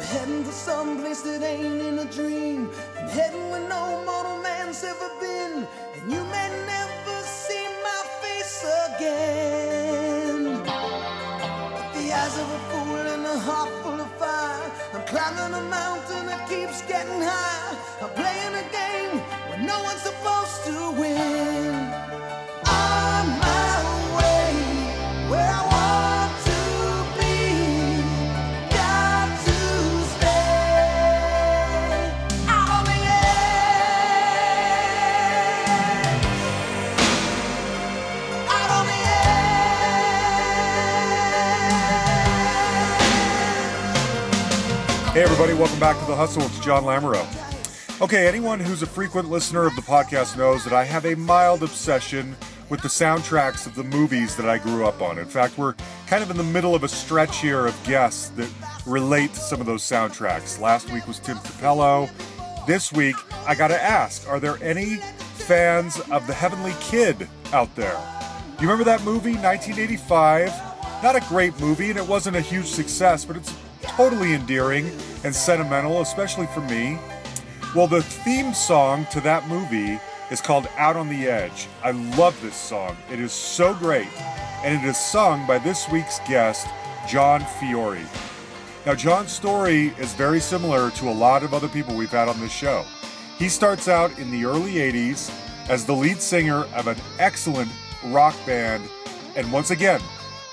I'm heading for some place that ain't in a dream. I'm heading where no mortal man's ever been. And you may never see my face again. With the eyes of a fool and a heart full of fire. I'm climbing a mountain that keeps getting higher. I'm playing a game where no one's supposed to win. Hey, everybody, welcome back to The Hustle. It's John Lamoureux. Okay, anyone who's a frequent listener of the podcast knows that I have a mild obsession with the soundtracks of the movies that I grew up on. In fact, we're kind of in the middle of a stretch here of guests that relate to some of those soundtracks. Last week was Tim Capello. This week, I gotta ask are there any fans of The Heavenly Kid out there? You remember that movie, 1985? Not a great movie, and it wasn't a huge success, but it's totally endearing and sentimental, especially for me. Well, the theme song to that movie is called Out on the Edge. I love this song. It is so great, and it is sung by this week's guest, Jon Fiore. Now, Jon's story is very similar to a lot of other people we've had on this show. He starts out in the early 80s as the lead singer of an excellent rock band, and once again,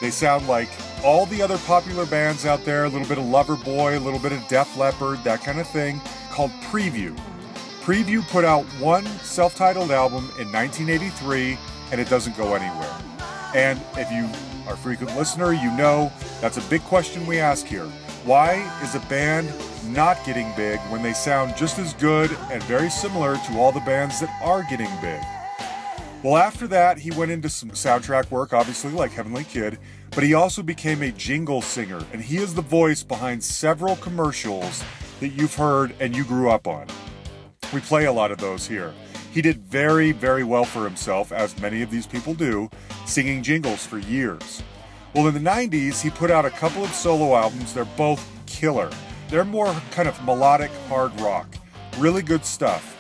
they sound like all the other popular bands out there a little bit of Loverboy, a little bit of Def Leppard, that kind of thing, called Preview. Preview put out one self titled album in 1983, and it doesn't go anywhere. And if you are a frequent listener, you know that's a big question we ask here. Why is a band not getting big when they sound just as good and very similar to all the bands that are getting big? Well, after that, he went into some soundtrack work, obviously, like Heavenly Kid, but he also became a jingle singer, and he is the voice behind several commercials that you've heard and you grew up on. We play a lot of those here. He did very, very well for himself, as many of these people do, singing jingles for years. Well, in the 90s, he put out a couple of solo albums. They're both killer. They're more kind of melodic hard rock. Really good stuff.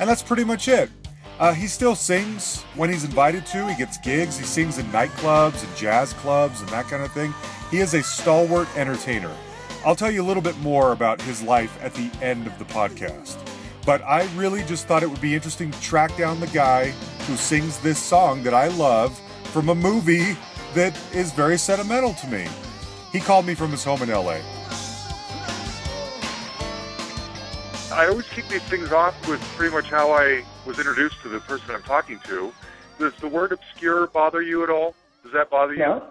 And that's pretty much it. Uh, he still sings when he's invited to. He gets gigs. He sings in nightclubs and jazz clubs and that kind of thing. He is a stalwart entertainer. I'll tell you a little bit more about his life at the end of the podcast. But I really just thought it would be interesting to track down the guy who sings this song that I love from a movie that is very sentimental to me. He called me from his home in LA. I always kick these things off with pretty much how I was introduced to the person I'm talking to. Does the word obscure bother you at all? Does that bother you? No.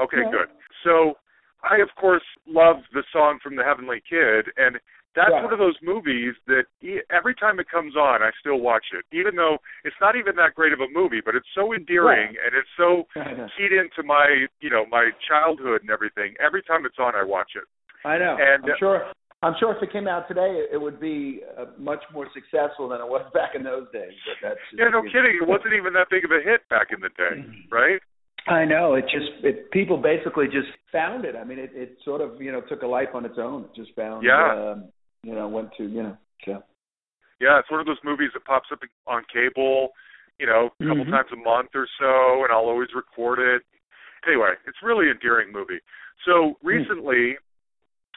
Okay, No. good. So, I of course love the song from The Heavenly Kid, and that's Right. one of those movies that e- every time it comes on, I still watch it, even though it's not even that great of a movie, but it's so endearing and it's so keyed into my, you know, my childhood and everything. Every time it's on, I watch it. I know. And, I'm sure. I'm sure if it came out today, it, would be uh, much more successful than it was back in those days. But that's just, Yeah, no kidding. It wasn't even that big of a hit back in the day, right? I know. It just it, people basically just found it. I mean, it, it sort of you know took a life on its own. It just found. Yeah. Um, you know, went to you know. So. Yeah, it's one of those movies that pops up on cable, you know, a couple Mhm. times a month or so, and I'll always record it. Anyway, it's a really endearing movie. So recently,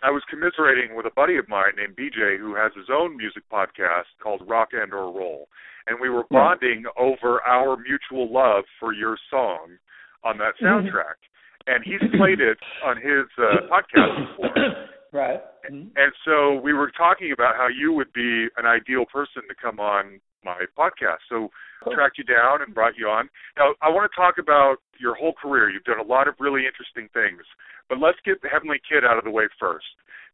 I was commiserating with a buddy of mine named BJ who has his own music podcast called Rock and or Roll, and we were Yeah. bonding over our mutual love for your song on that Mm-hmm. soundtrack. And he's played it on his uh, podcast before. right. Mhm. And so we were talking about how you would be an ideal person to come on my podcast. So. Tracked you down and brought you on. Now I want to talk about your whole career. You've done a lot of really interesting things. But let's get the Heavenly Kid out of the way first.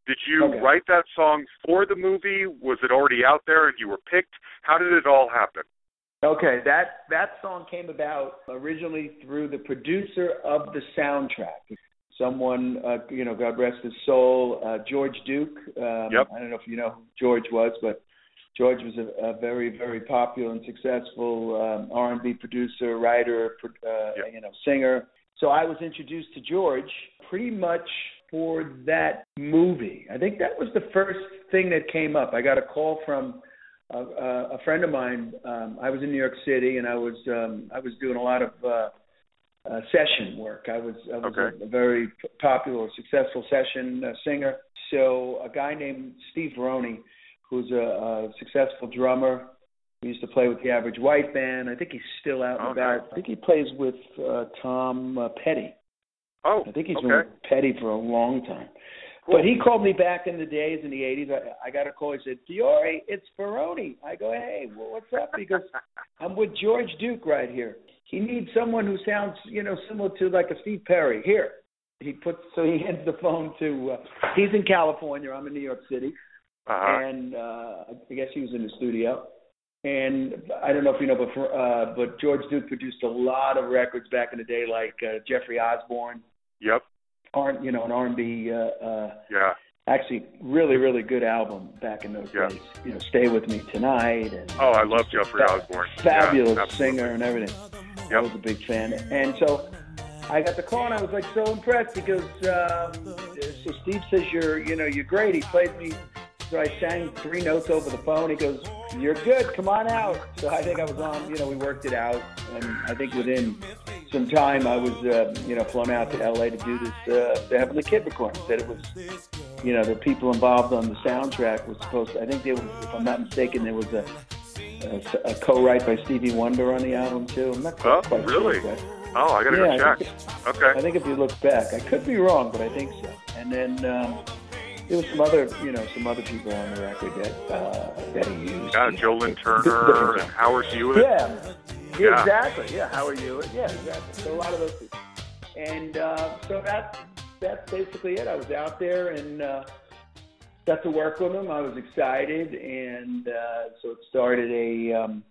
Did you Okay. write that song for the movie? Was it already out there and you were picked? How did it all happen? Okay, that that song came about originally through the producer of the soundtrack. Someone, uh, you know, God rest his soul, uh, George Duke. Um, Yep. I don't know if you know who George was, but George was a, a very, very popular and successful um, R&B producer, writer, uh, Yep. you know, singer. So I was introduced to George pretty much for that movie. I think that was the first thing that came up. I got a call from a, a friend of mine. Um, I was in New York City, and I was um, I was doing a lot of uh, uh, session work. I was I was Okay. a, a very popular, successful session uh, singer. So a guy named Steve Ferrone, who's a, a successful drummer, he used to play with the Average White Band. I think he's still out and about. I think he plays with uh, Tom uh, Petty. Oh, I think he's okay. been with Petty for a long time. Cool. But he called me back in the days in the '80s. I, I got a call. He said, "Fiore, it's Ferrone." I go, "Hey, well, what's up?" He goes, "I'm with George Duke right here. He needs someone who sounds, you know, similar to like a Steve Perry. Here." He puts so he hands the phone to. Uh, he's in California. I'm in New York City, Uh-huh. and uh, I guess he was in the studio. And I don't know if you know, but for, uh, but George Duke produced a lot of records back in the day, like uh, Jeffrey Osborne. Yep. R, you know, an R&B, uh, uh, Yeah. actually really, really good album back in those Yeah. days. You know, Stay With Me Tonight. And Oh, I love Jeffrey fa- Osborne. Fabulous Yeah, singer and everything. I was a big fan. And so I got the call and I was like so impressed because um, so Steve says you're, you know, you're great. He played me. So I sang three notes over the phone. He goes, "You're good. Come on out." So I think I was on. You know, we worked it out, and I think within some time I was, uh, you know, flown out to LA to do this, uh, the Heavenly Kid recording. Said it was, you know, the people involved on the soundtrack was supposed. to, I think there was, if I'm not mistaken, there was a, a, a co-write by Stevie Wonder on the album too. I'm not Oh, quite really? sure. Oh, I gotta Yeah, I go think check. Okay. I think if you look back, I could be wrong, but I think so. And then um, there was some other, you know, some other people on the record that uh, that he used. Yeah, Jolyn Turner and. Howard Hewett. Yeah. Yeah. yeah, exactly. Yeah, how are you? Yeah, exactly. So a lot of those people. And uh, so that's that's basically it. I was out there and uh, got to work with him. I was excited, and uh, so it started a um,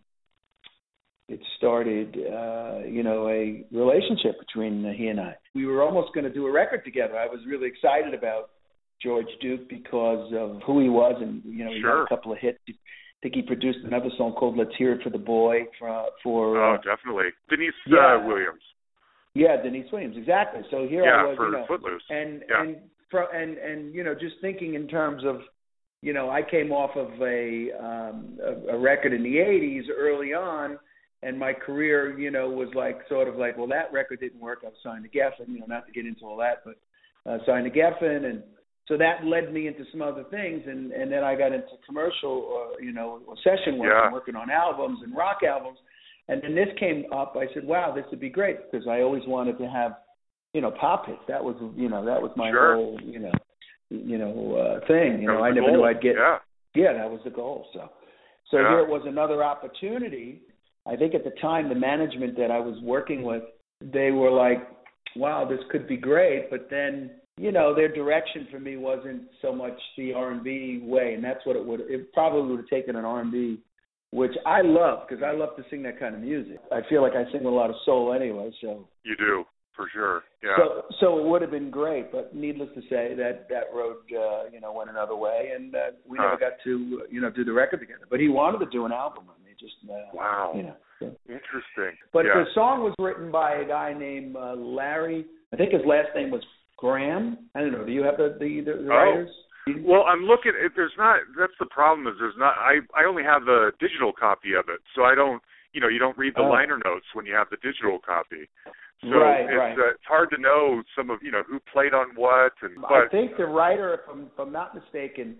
it started uh, you know a relationship between uh, he and I. We were almost going to do a record together. I was really excited about George Duke because of who he was, and you know he had a couple of hits. I think he produced another song called "Let's Hear It for the Boy" for for Oh, uh, definitely. Deniece Yeah. uh, Williams. yeah Deniece Williams exactly. So here I was, for you know, Footloose. and Yeah. and and and you know just thinking in terms of you know I came off of a um a, a record in the 80s early on and my career you know was like sort of like well that record didn't work I was signed to Geffen you know not to get into all that but uh, signed to Geffen and so that led me into some other things and and then I got into commercial or you know session work Yeah. and working on albums and rock albums and then this came up I said wow this would be great because I always wanted to have you know pop hits that was you know that was my Sure. whole you know you know uh thing you That know I never goal. knew I'd get Yeah. yeah that was the goal so so Yeah. here it was another opportunity I think at the time the management that I was working with they were like wow this could be great but then you know their direction for me wasn't so much the R&B way and that's what it would it probably would have taken an R&B which I love because I love to sing that kind of music. I feel like I sing with a lot of soul anyway, so You do, for sure. Yeah. so so it would have been great, but needless to say that that road uh, you know went another way, and uh, we never got to you know do the record together. But he wanted to do an album with me, just uh, wow. you know. so. Interesting. But yeah. the song was written by a guy named uh, Larry. I think his last name was Graham. I don't know. Do you have the the, the, the Oh. writers? Well, I'm looking. If there's not, that's the problem. Is there's not. I I only have the digital copy of it, so I don't. You know, you don't read the Oh. liner notes when you have the digital copy. So Right, it's, right. Uh, it's hard to know some of you know who played on what and I think the writer, if I'm, if I'm not mistaken,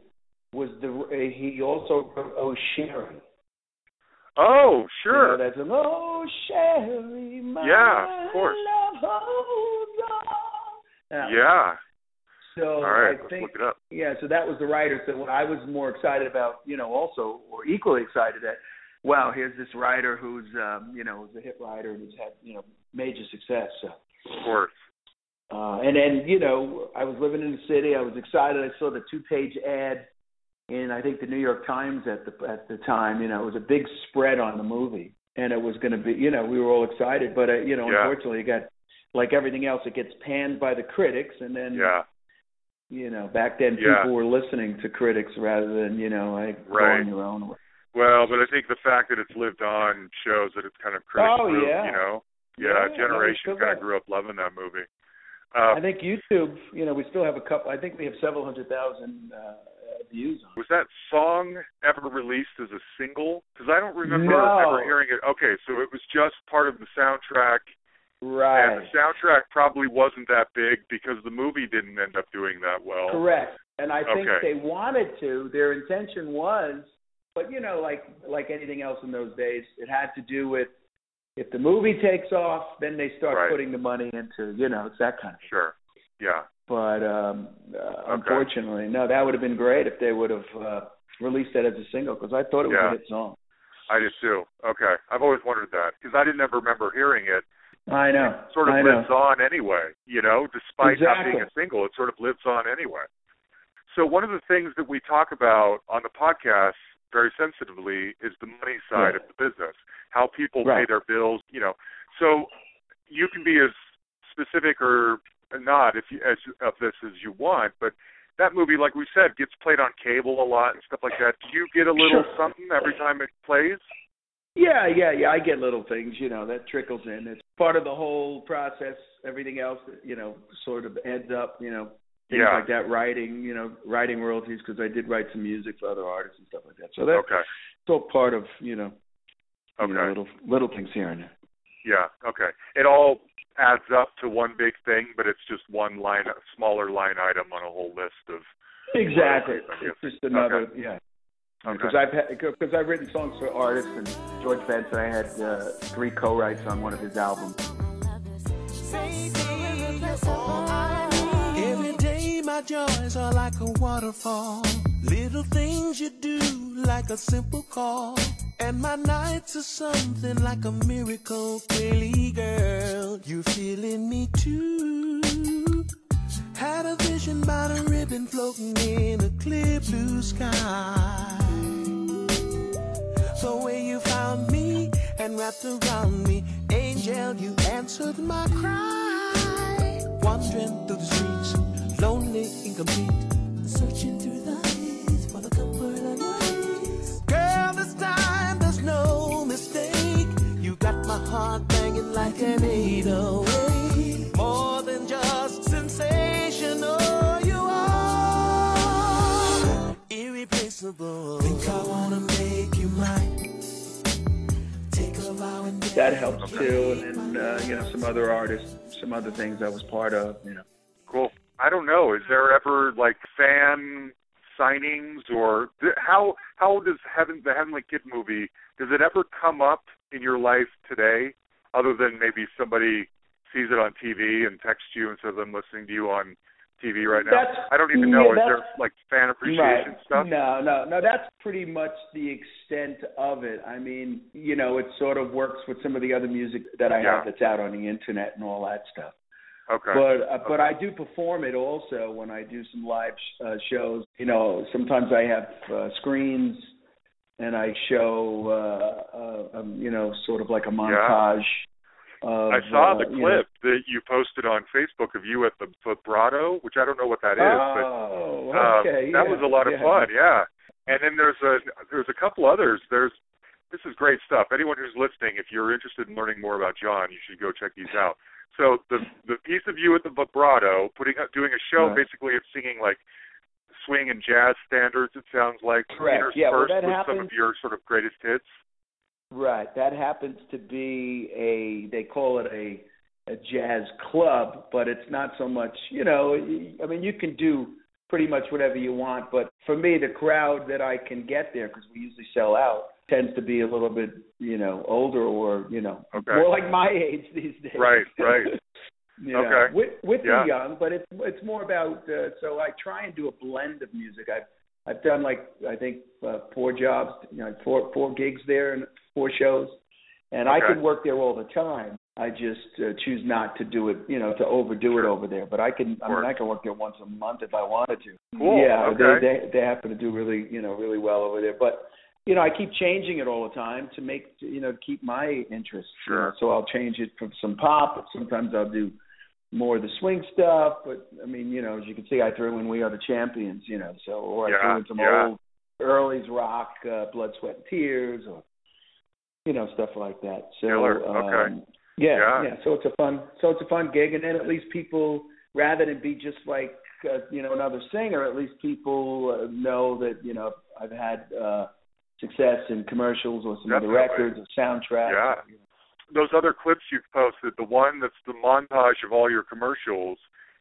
was the uh, he also wrote Oh Sherrie. oh sure You know, that's an Oh Sherrie, my Yeah, of course. love holds yeah. So right, I think look it up. yeah, so that was the writer. So what I was more excited about, you know, also or equally excited that, wow, here's this writer who's, um, you know, who's a hit writer and who's had, you know, major success. So, Of course. uh, and then, you know, I was living in the city. I was excited. I saw the two-page ad in, I think, the New York Times at the at the time. You know, it was a big spread on the movie, and it was going to be, you know, we were all excited. But uh, you know, Yeah. unfortunately, it got like everything else, it gets panned by the critics, and then Yeah. you know, back then Yeah. people were listening to critics rather than, you know, like Right. going your own way. Well, but I think the fact that it's lived on shows that it's kind of critic Oh, yeah. you know. Yeah, Yeah, generation kind of grew up loving that movie. Uh, I think YouTube. You know, we still have a couple. I think we have several hundred thousand uh, views on. it. was that song ever released as a single? Because I don't remember No. ever hearing it. Okay, so it was just part of the soundtrack, Right. and the soundtrack probably wasn't that big because the movie didn't end up doing that well. Correct. And I think Okay. they wanted to. Their intention was, but you know, like like anything else in those days, it had to do with if the movie takes off, then they start Right. putting the money into, you know, it's that kind of. thing. Sure. Yeah. But um uh, unfortunately, no, that would have been great if they would have uh, released that as a single because I thought it was Yeah. a hit song. I did too. Okay. I've always wondered that because I didn't ever remember hearing it. I know. It sort of I know. lives on anyway, you know, despite not being a single, it sort of lives on anyway. So one of the things that we talk about on the podcast very sensitively is the money side Yeah. of the business, how people pay their bills, you know. So you can be as specific or not if you, as of this as you want, but that movie, like we said, gets played on cable a lot and stuff like that. Do you get a little Sure. something every time it plays? Yeah, yeah, yeah. I get little things, you know, that trickles in. It's part of the whole process. Everything else, you know, sort of adds up. You know, things Yeah. like that. Writing, you know, writing royalties because I did write some music for other artists and stuff like that. So that's Okay. still part of, you know, you know, Okay. little little things here and there. Yeah. Okay. It all adds up to one big thing, but it's just one line, smaller line item on a whole list of. Exactly. Royalties, I guess. It's just another, Okay. yeah. Okay. Because I've had, because I've written songs for artists and George Benson. I had uh, three co-writes on one of his albums. Every day my joys are like a waterfall. Little things you do like a simple call. And my nights are something like a miracle. Girl, you're feeling me too. Had a vision about a ribbon floating in a clear blue sky. The way you found me and wrapped around me, angel, you answered my cry. Wandering through the streets, lonely, incomplete, searching through the haze for the comfort of your eyes. Girl, this time there's no mistake. You got my heart banging like an 808. More than just sensational, you are irreplaceable. Think I wanna That helps too, and then uh, you know some other artists, some other things I was part of. You know. Cool. I don't know. Is there ever like fan signings or how how does Heaven the Heavenly Kid movie does it ever come up in your life today other than maybe somebody sees it on TV and texts you instead of them listening to you on TV right now? That's- I don't even know. yeah, Is there like fan appreciation right. stuff? No, no, no. That's pretty much the extent of it. I mean, you know, it sort of works with some of the other music that I Yeah. have that's out on the internet and all that stuff. Okay. But uh, but I do perform it also when I do some live uh, shows. You know, sometimes I have uh, screens and I show uh, uh, um, you know sort of like a montage. Of, I saw uh, the you clip that you posted on Facebook of you at the vibrato, which I don't know what that is, but oh, Um, okay. that yeah, was a lot of yeah. fun, yeah. And then there's a there's a couple others. There's this is great stuff. Anyone who's listening, if you're interested in learning more about Jon, you should go check these out. So the the piece of you at the vibrato, putting up doing a show Right. basically of singing like swing and jazz standards. It sounds like Correct. Yeah, well, interspersed with some of your sort of greatest hits. Right. That happens to be a they call it a a jazz club, but it's not so much, you know, I mean you can do pretty much whatever you want, but for me the crowd that I can get there cuz we usually sell out tends to be a little bit, you know, older or, you know, Okay. more like my age these days. Right, right. you know, Okay. With with Yeah. the young, but it's it's more about uh, so I try and do a blend of music. I've I've done like I think uh, four jobs, you know, four four gigs there and four shows, and I Okay. could work there all the time. I just uh, choose not to do it, you know, to overdo it over there. But I can, I mean. I can work there once a month if I wanted to. Cool, Yeah, okay. they, they they happen to do really, you know, really well over there. But you know, I keep changing it all the time to make, you know, keep my interest. you know. Sure. So I'll change it from some pop. Sometimes I'll do more of the swing stuff. But I mean, you know, as you can see, I threw in "We Are the Champions," you know, so or I Yeah, threw in some yeah. old early's rock, uh, "Blood, Sweat, and Tears," or you know, stuff like that. So Killer, okay. um, yeah, Yeah. yeah. So it's a fun, so it's a fun gig, and then at least people, rather than be just like uh, you know another singer, at least people uh, know that you know I've had uh, success in commercials or some Definitely. other records or soundtracks. Yeah. Those other clips you've posted, the one that's the montage of all your commercials,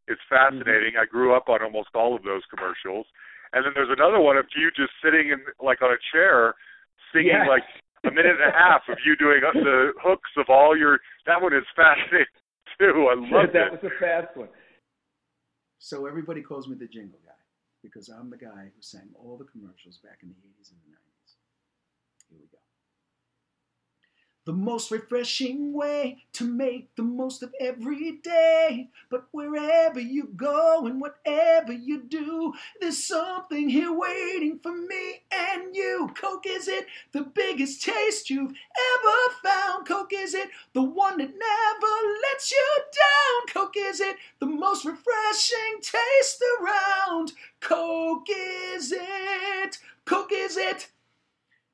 is fascinating. I grew up on almost all of those commercials. And then there's another one of you just sitting in like on a chair singing like a minute and a half of you doing the hooks of all your that one is fascinating too. I love that it. was a fast one. So everybody calls me the jingle guy because I'm the guy who sang all the commercials back in the 80s and the 90s. Here we go. The most refreshing way to make the most of every day. But wherever you go and whatever you do, there's something here waiting for me and you. Coke is it the biggest taste you've ever found? Coke is it the one that never lets you down? Coke is it the most refreshing taste around? Coke is it? Coke is it?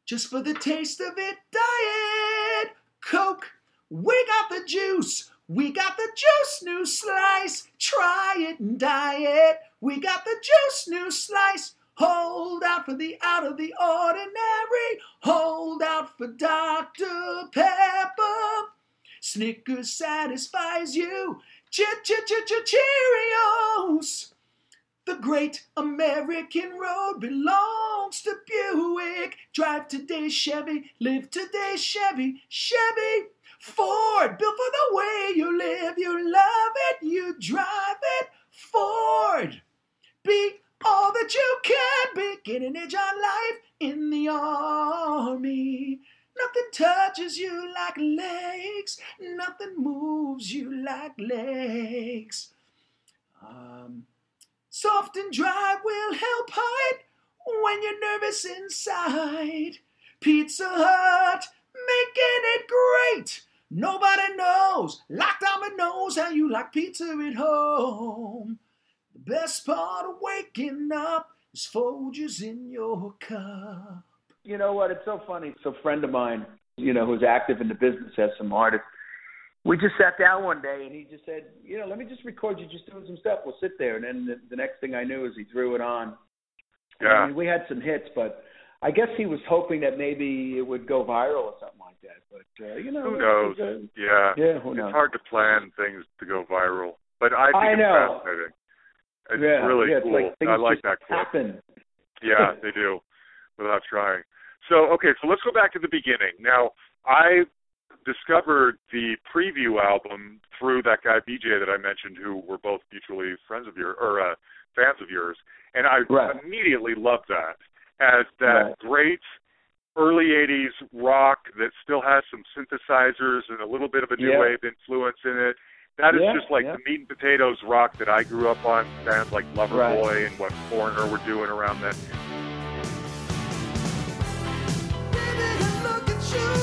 Just for the taste of it, diet Coke. We got the juice. We got the juice, new slice. Try it and diet. We got the juice, new slice. Hold out for the out of the ordinary. Hold out for Dr. Pepper. Snickers satisfies you. Ch ch ch ch Cheerios. The great American road belongs to Buick. Drive today, Chevy. Live today, Chevy. Chevy. Ford, built for the way you live. You love it, you drive it. Ford. Be all that you can be. Get an edge on life in the army. Nothing touches you like legs. Nothing moves you like legs. Um, Soft and dry will help hide when you're nervous inside. Pizza Hut, making it great. Nobody knows, Diamond knows how you like pizza at home. The best part of waking up is Folgers in your cup. You know what? It's so funny. So a friend of mine, you know, who's active in the business, has some artists. We just sat down one day and he just said, you know, let me just record you just doing some stuff. We'll sit there. And then the, the next thing I knew is he threw it on. Yeah. I mean, we had some hits, but I guess he was hoping that maybe it would go viral or something like that. But uh, you know, Who knows? was, uh, Yeah. yeah, who knows? It's hard to plan things to go viral. But I think I it's know. fascinating. It's yeah, really yeah, it's cool. Like I like that clip. Happen. Yeah, they do, without trying. So, okay, so let's go back to the beginning. Now, I discovered the preview album through that guy BJ that I mentioned, who were both mutually friends of yours or uh, fans of yours, and I Right. immediately loved that as that Right. great early '80s rock that still has some synthesizers and a little bit of a new Yeah. wave influence in it. That is Yeah, just like yeah. the meat and potatoes rock that I grew up on. Bands like Loverboy Right. and what Foreigner were doing around then. Baby,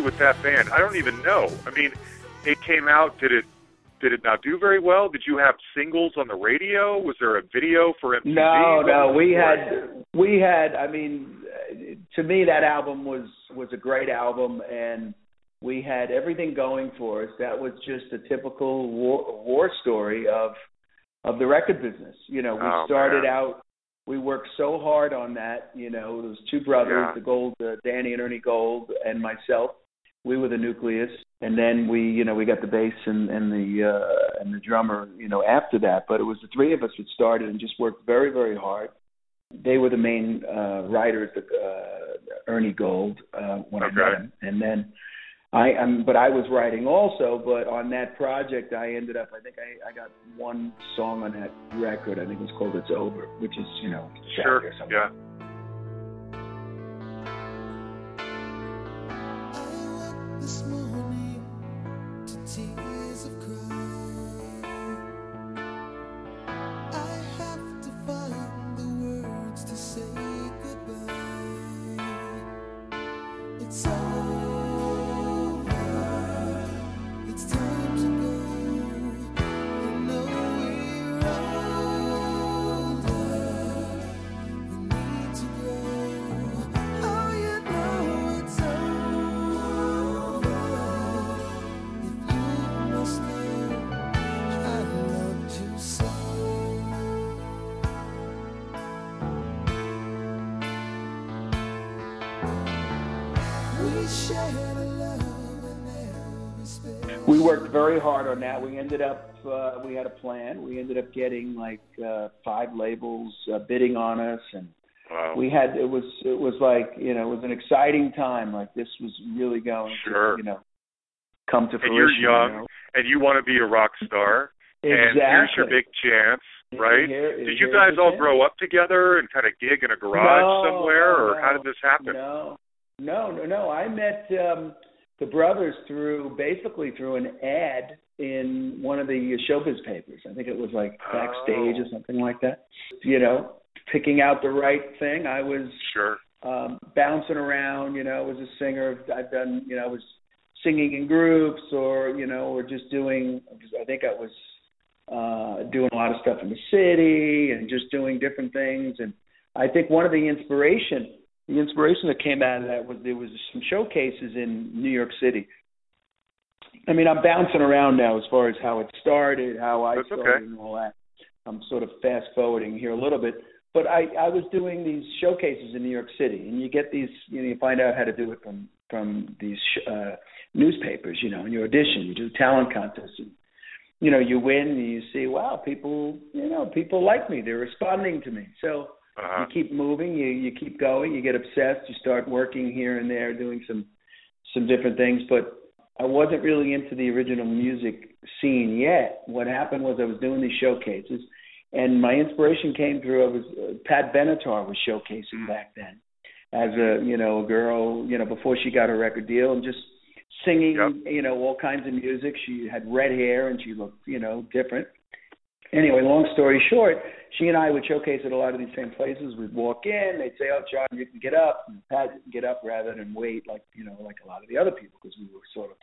story with that band? I don't even know. I mean, it came out. Did it? Did it not do very well? Did you have singles on the radio? Was there a video for MTV? No, no, we had we had. I mean, to me, that album was was a great album, and we had everything going for us. That was just a typical war, war story of of the record business. You know, we Oh, started man. out. We worked so hard on that. You know, those two brothers, Yeah. the Gold, uh, Danny and Ernie Gold, and myself. We were the nucleus, and then we, you know, we got the bass and, and the uh, and the drummer, you know, after that. But it was the three of us that started and just worked very, very hard. They were the main uh, writers, uh, Ernie Gold, uh, when I Okay. met him, and then I am, but I was writing also. But on that project, I ended up. I think I, I got one song on that record. I think it was called "It's Over," which is you know Sure. or something. Yeah. This morning hard on that. We ended up. Uh, we had a plan. We ended up getting like uh, five labels uh, bidding on us, and Wow. we had. It was. It was like you know. It was an exciting time. Like this was really going Sure. to you know come to fruition. and you're you young, know? and you want to be a rock star. And here's your big chance, right? Here- Did you guys all chance. grow up together and kind of gig in a garage No, somewhere, no, or how did this happen? No, no, no, no. I met um, the brothers through basically through an ad in one of the showbiz papers. I think it was like backstage Oh. or something like that. You know, picking out the right thing. I was Sure. um, bouncing around. You know, was a singer. I've done. You know, I was singing in groups, or you know, or just doing. I think I was uh, doing a lot of stuff in the city and just doing different things. And I think one of the inspiration, the inspiration that came out of that was there was some showcases in New York City. I mean, I'm bouncing around now as far as how it started, how I That's started, okay. and all that. I'm sort of fast forwarding here a little bit, but I I was doing these showcases in New York City, and you get these, you know, you find out how to do it from from these uh, newspapers, you know, and you audition, you do talent contests, and you know, you win, and you see, wow, people, you know, people like me, they're responding to me, so Uh-huh. you keep moving, you you keep going, you get obsessed, you start working here and there, doing some some different things. But I wasn't really into the original music scene yet. What happened was I was doing these showcases, and my inspiration came through. I was uh, Pat Benatar was showcasing back then as a you know a girl, you know before she got her record deal, and just singing Yep. you know all kinds of music. She had red hair and she looked you know different. Anyway, long story short, she and I would showcase at a lot of these same places. We'd walk in, they'd say, "Oh, Jon, you can get up," and Pat, you can get up rather than wait, like you know, like a lot of the other people, because we were sort of,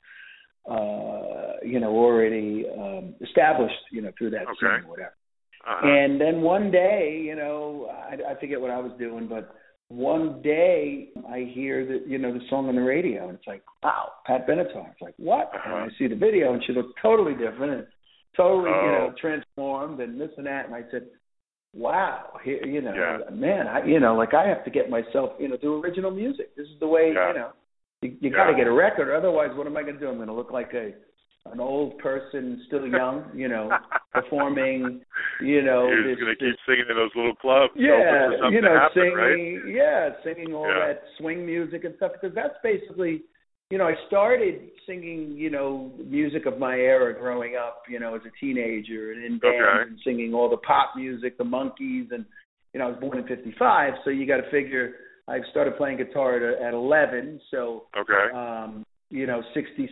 uh, you know, already um, established, you know, through that Okay. scene or whatever. Uh-huh. And then one day, you know, I, I forget what I was doing, but one day I hear that you know the song on the radio, and it's like, wow, Pat Benatar. It's like, what? Uh-huh. I see the video, and she looked totally different, and totally, you know, Oh. transformed, and this and that. And I said, wow, here, you know, Yeah. man, I, you know, like I have to get myself, you know, do original music. This is the way, Yeah. you know, you, you Yeah. got to get a record. Otherwise, what am I going to do? I'm going to look like a an old person, still young, you know, performing, you know, You're this, just gonna keep singing in those little clubs, yeah, you know, to happen, singing, right? yeah, singing all Yeah. that swing music and stuff because that's basically, you know, I started singing, you know, music of my era growing up, you know, as a teenager and in bands Okay. and singing all the pop music, the Monkees, and you know, I was born in '55, so you got to figure I started playing guitar at, at 11, so Okay. um, you know, 66.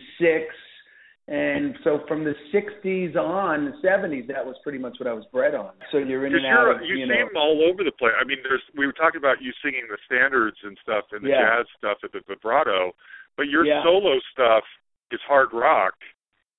And so from the 60s on, the 70s, that was pretty much what I was bred on. So you're in and out of, you, you seem know, all over the place. I mean, there's we were talking about you singing the standards and stuff and the Yeah. jazz stuff at the vibrato, but your Yeah. solo stuff is hard rock,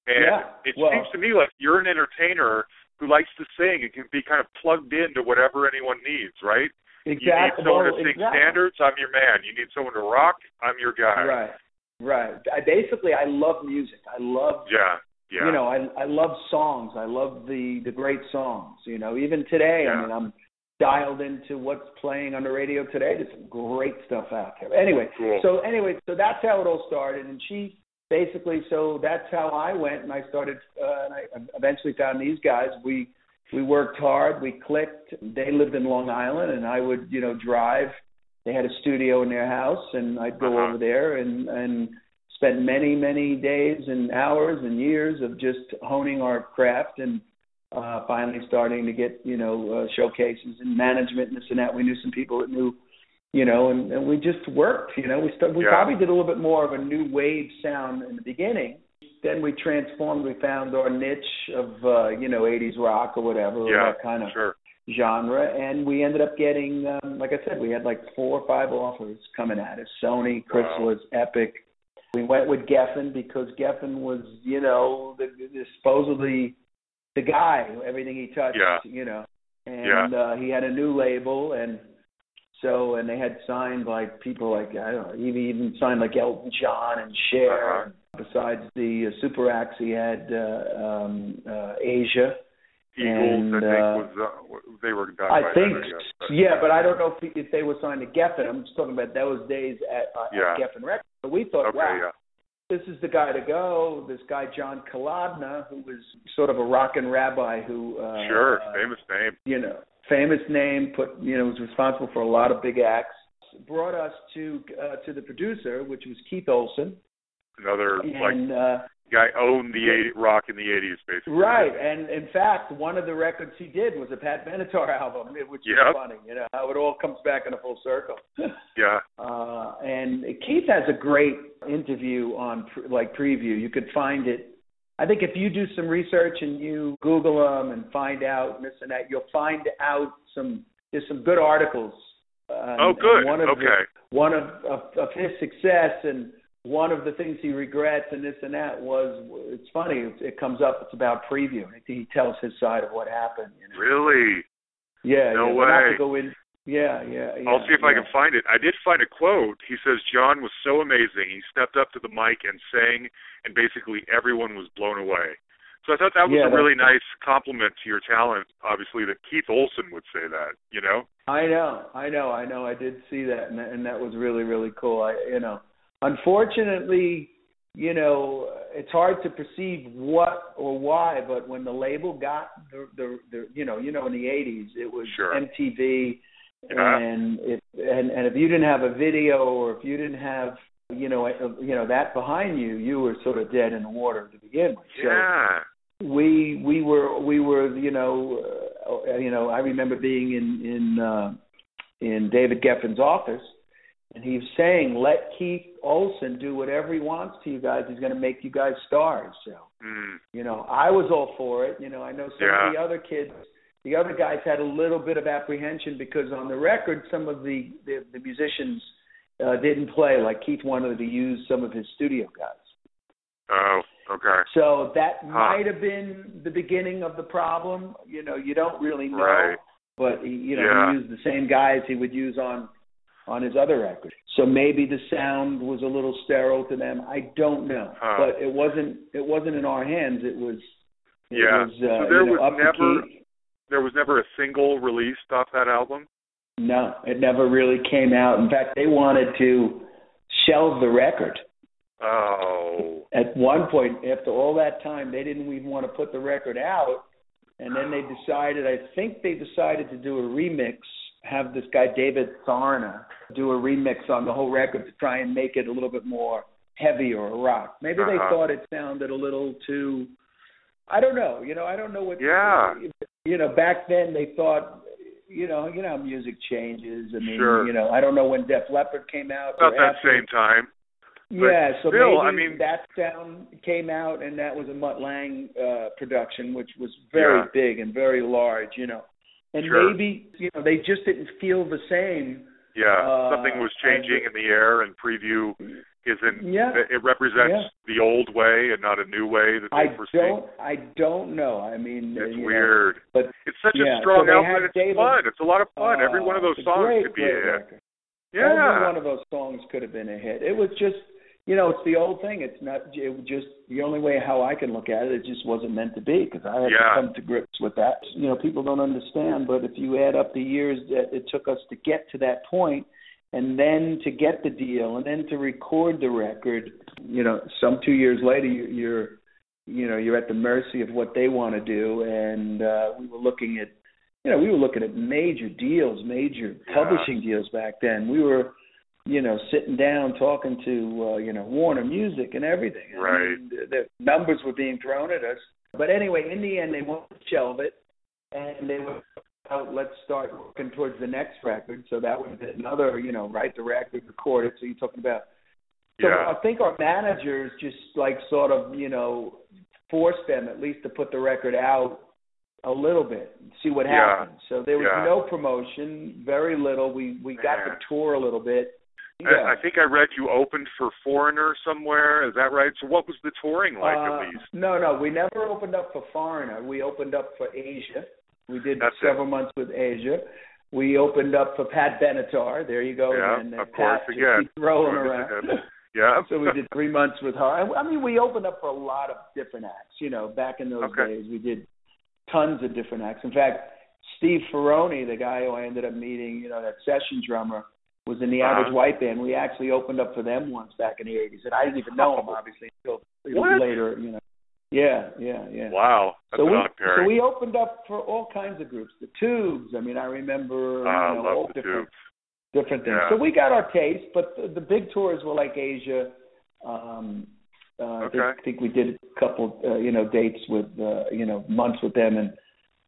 and Yeah, it well- seems to me like you're an entertainer who likes to sing and can be kind of plugged into whatever anyone needs, right? exactly. You need someone well, to sing exactly. standards, I'm your man. You need someone to rock, I'm your guy. Right, right. I basically, I love music. I love, Yeah. Yeah. you know, I I love songs. I love the the great songs. You know, even today, Yeah. I mean, I'm dialed into what's playing on the radio today. There's some great stuff out there. Anyway, Cool. so anyway, so that's how it all started, and she basically, so that's how I went, and I started, uh, and I eventually found these guys. We we worked hard, we clicked. They lived in Long Island, and I would, you know, drive. They had a studio in their house, and I'd go Uh-huh. over there and and spent many many days and hours and years of just honing our craft and uh finally starting to get you know uh, showcases and management and this and that. We knew some people that knew you know and, and we just worked you know. We st- we Yeah. probably did a little bit more of a new wave sound in the beginning. Then we transformed we found our niche of uh you know 80s rock or whatever Yeah, that kind of sure. genre. And we ended up getting um, like I said we had like four or five offers coming at us. Sony Chrysalis Epic. We went with Geffen because Geffen was you know the, the supposedly the guy everything he touched Yeah. you know and uh he had a new label and so and they had signed like people like I don't know even even signed like Elton John and Cher Uh-huh. besides the uh, super acts he had uh um uh Asia Eagles, And, I think, uh, was uh, they were done I by think, then, I guess, but- yeah, but I don't know if, if they were signed to Geffen. I'm just talking about those days at, uh, Yeah. at Geffen Records. But we thought, Okay, wow, yeah. This is the guy to go. This guy John Kalodner, who was sort of a rockin' rabbi who, uh, Sure, uh, famous name. you know, famous name, put you know, was responsible for a lot of big acts. Brought us to uh, to the producer, which was Keith Olsen, Another like uh, guy owned the 80, rock in the 80s, basically. Right, and in fact, one of the records he did was a Pat Benatar album, which is Yep. funny. You know how it all comes back in a full circle. Yeah. uh, and Keith has a great interview on like preview. You could find it. I think if you do some research and you Google them and find out this and that, you'll find out some. There's some good articles. Uh, Oh, good. One of the- Okay. one of, of of his success and one of the things he regrets and this and that was it's funny it, it comes up it's about preview he tells his side of what happened you know Really? yeah No yeah, but not way. to go in yeah yeah, yeah I'll see if I can find it. I did find a quote. He says Jon was so amazing. He stepped up to the mic and sang, and basically everyone was blown away. So I thought that was Yeah, a really nice compliment to your talent. Obviously, that Keith Olsen would say that. You know? I know, I know, I know. I did see that, and that, and that was really, really cool. I, you know, unfortunately, you know, it's hard to perceive what or why, but when the label got the, the, the you know, you know, in the '80s, it was Sure. MTV, Yeah. and it, and and if you didn't have a video or if you didn't have, you know, uh, you know that behind you, you were sort of dead in the water to begin with. So, Yeah. we we were we were you know uh, you know I remember being in in uh, in David Geffen's office and he was saying let Keith Olsen do whatever he wants to you guys he's going to make you guys stars so Mm. you know I was all for it you know I know some Yeah. of the other kids the other guys had a little bit of apprehension because on the record some of the the, the musicians uh, didn't play like Keith wanted to use some of his studio guys Oh. Okay. so that Huh. might have been the beginning of the problem. You know, you don't really know. Right. But he, you know, Yeah. he used the same guys he would use on on his other record. So maybe the sound was a little sterile to them. I don't know. Huh. But it wasn't it wasn't in our hands. It was it Yeah. was uh, So there you know, was up never-. There was never a single released off that album. No, it never really came out. In fact, they wanted to shelve the record. Oh. at one point after all that time they didn't even want to put the record out and then they decided i think they decided to do a remix have this guy david Sarna do a remix on the whole record to try and make it a little bit more heavy or rock maybe they Uh-huh. thought it sounded a little too i don't know you know i don't know what Yeah. You know back then they thought you know you know how music changes i mean Sure. you know i don't know when def leppard came out About that after. same time. But Yeah, so still, maybe I mean- that sound came out, and that was a Mutt Lange uh, production, which was very Yeah. big and very large, you know. And Sure. maybe you know they just didn't feel the same. Yeah. Uh, Something was changing in the air, and preview isn't. Yeah. It represents Yeah. the old way and not a new way that they I foresee. don't, I don't know. I mean, It's you know, weird. but It's such Yeah, a strong so album, it's David- fun. It's a lot of fun. Every uh, one of those songs great, could be a hit. record. Every one of those songs could have been a hit. It was just, you know, it's the old thing. It's not. It was just the only way how I can look at it. It just wasn't meant to be because I had Yeah. to come to grips with that. You know, people don't understand, but if you add up the years that it took us to get to that point, and then to get the deal, and then to record the record, you know, some two years later, you, you're, you know, you're at the mercy of what they want to do. And uh, we were looking at you know, we were looking at major deals, major Yeah. publishing deals back then. We were you know, sitting down talking to uh, you know Warner Music and everything. I Right. mean, the, the numbers were being thrown at us. But anyway, in the end, they wanted to shelve it, and they were out. Let's start working towards the next record. So that was another, you know, write the record, record it. So you're talking about. So Yeah. I think our managers just like sort of, you know, forced them at least to put the record out a little bit, see what Yeah. happens. So there was Yeah. no promotion, very little. We we got Man. to tour a little bit. I, I think I read you opened for Foreigner somewhere. Is that right? So what was the touring like Uh, at least? No, no, we never opened up for Foreigner. We opened up for Asia. We did That's it. several months with Asia. We opened up for Pat Benatar. There you go. Yeah, and then of course, Pat just again. rolling around. Yeah. so we did three months with her. I mean, we opened up for a lot of different acts. You know, back in those Okay. days, we did tons of different acts. In fact, Steve Ferrone, the guy who I ended up meeting, you know, that session drummer, was in the Uh-huh. Average White Band. We actually opened up for them once back in the '80s, and I didn't even know him obviously until What? later. You know, yeah, yeah, yeah. Wow. So we so we opened up for all kinds of groups. The Tubes. I mean, I remember Ah, you know, all different tubes. different things. Yeah. So we got our taste, but the, the big tours were like Asia. Um, uh, I, think, Okay. I think we did a couple, uh, you know, dates with, uh, you know, months with them and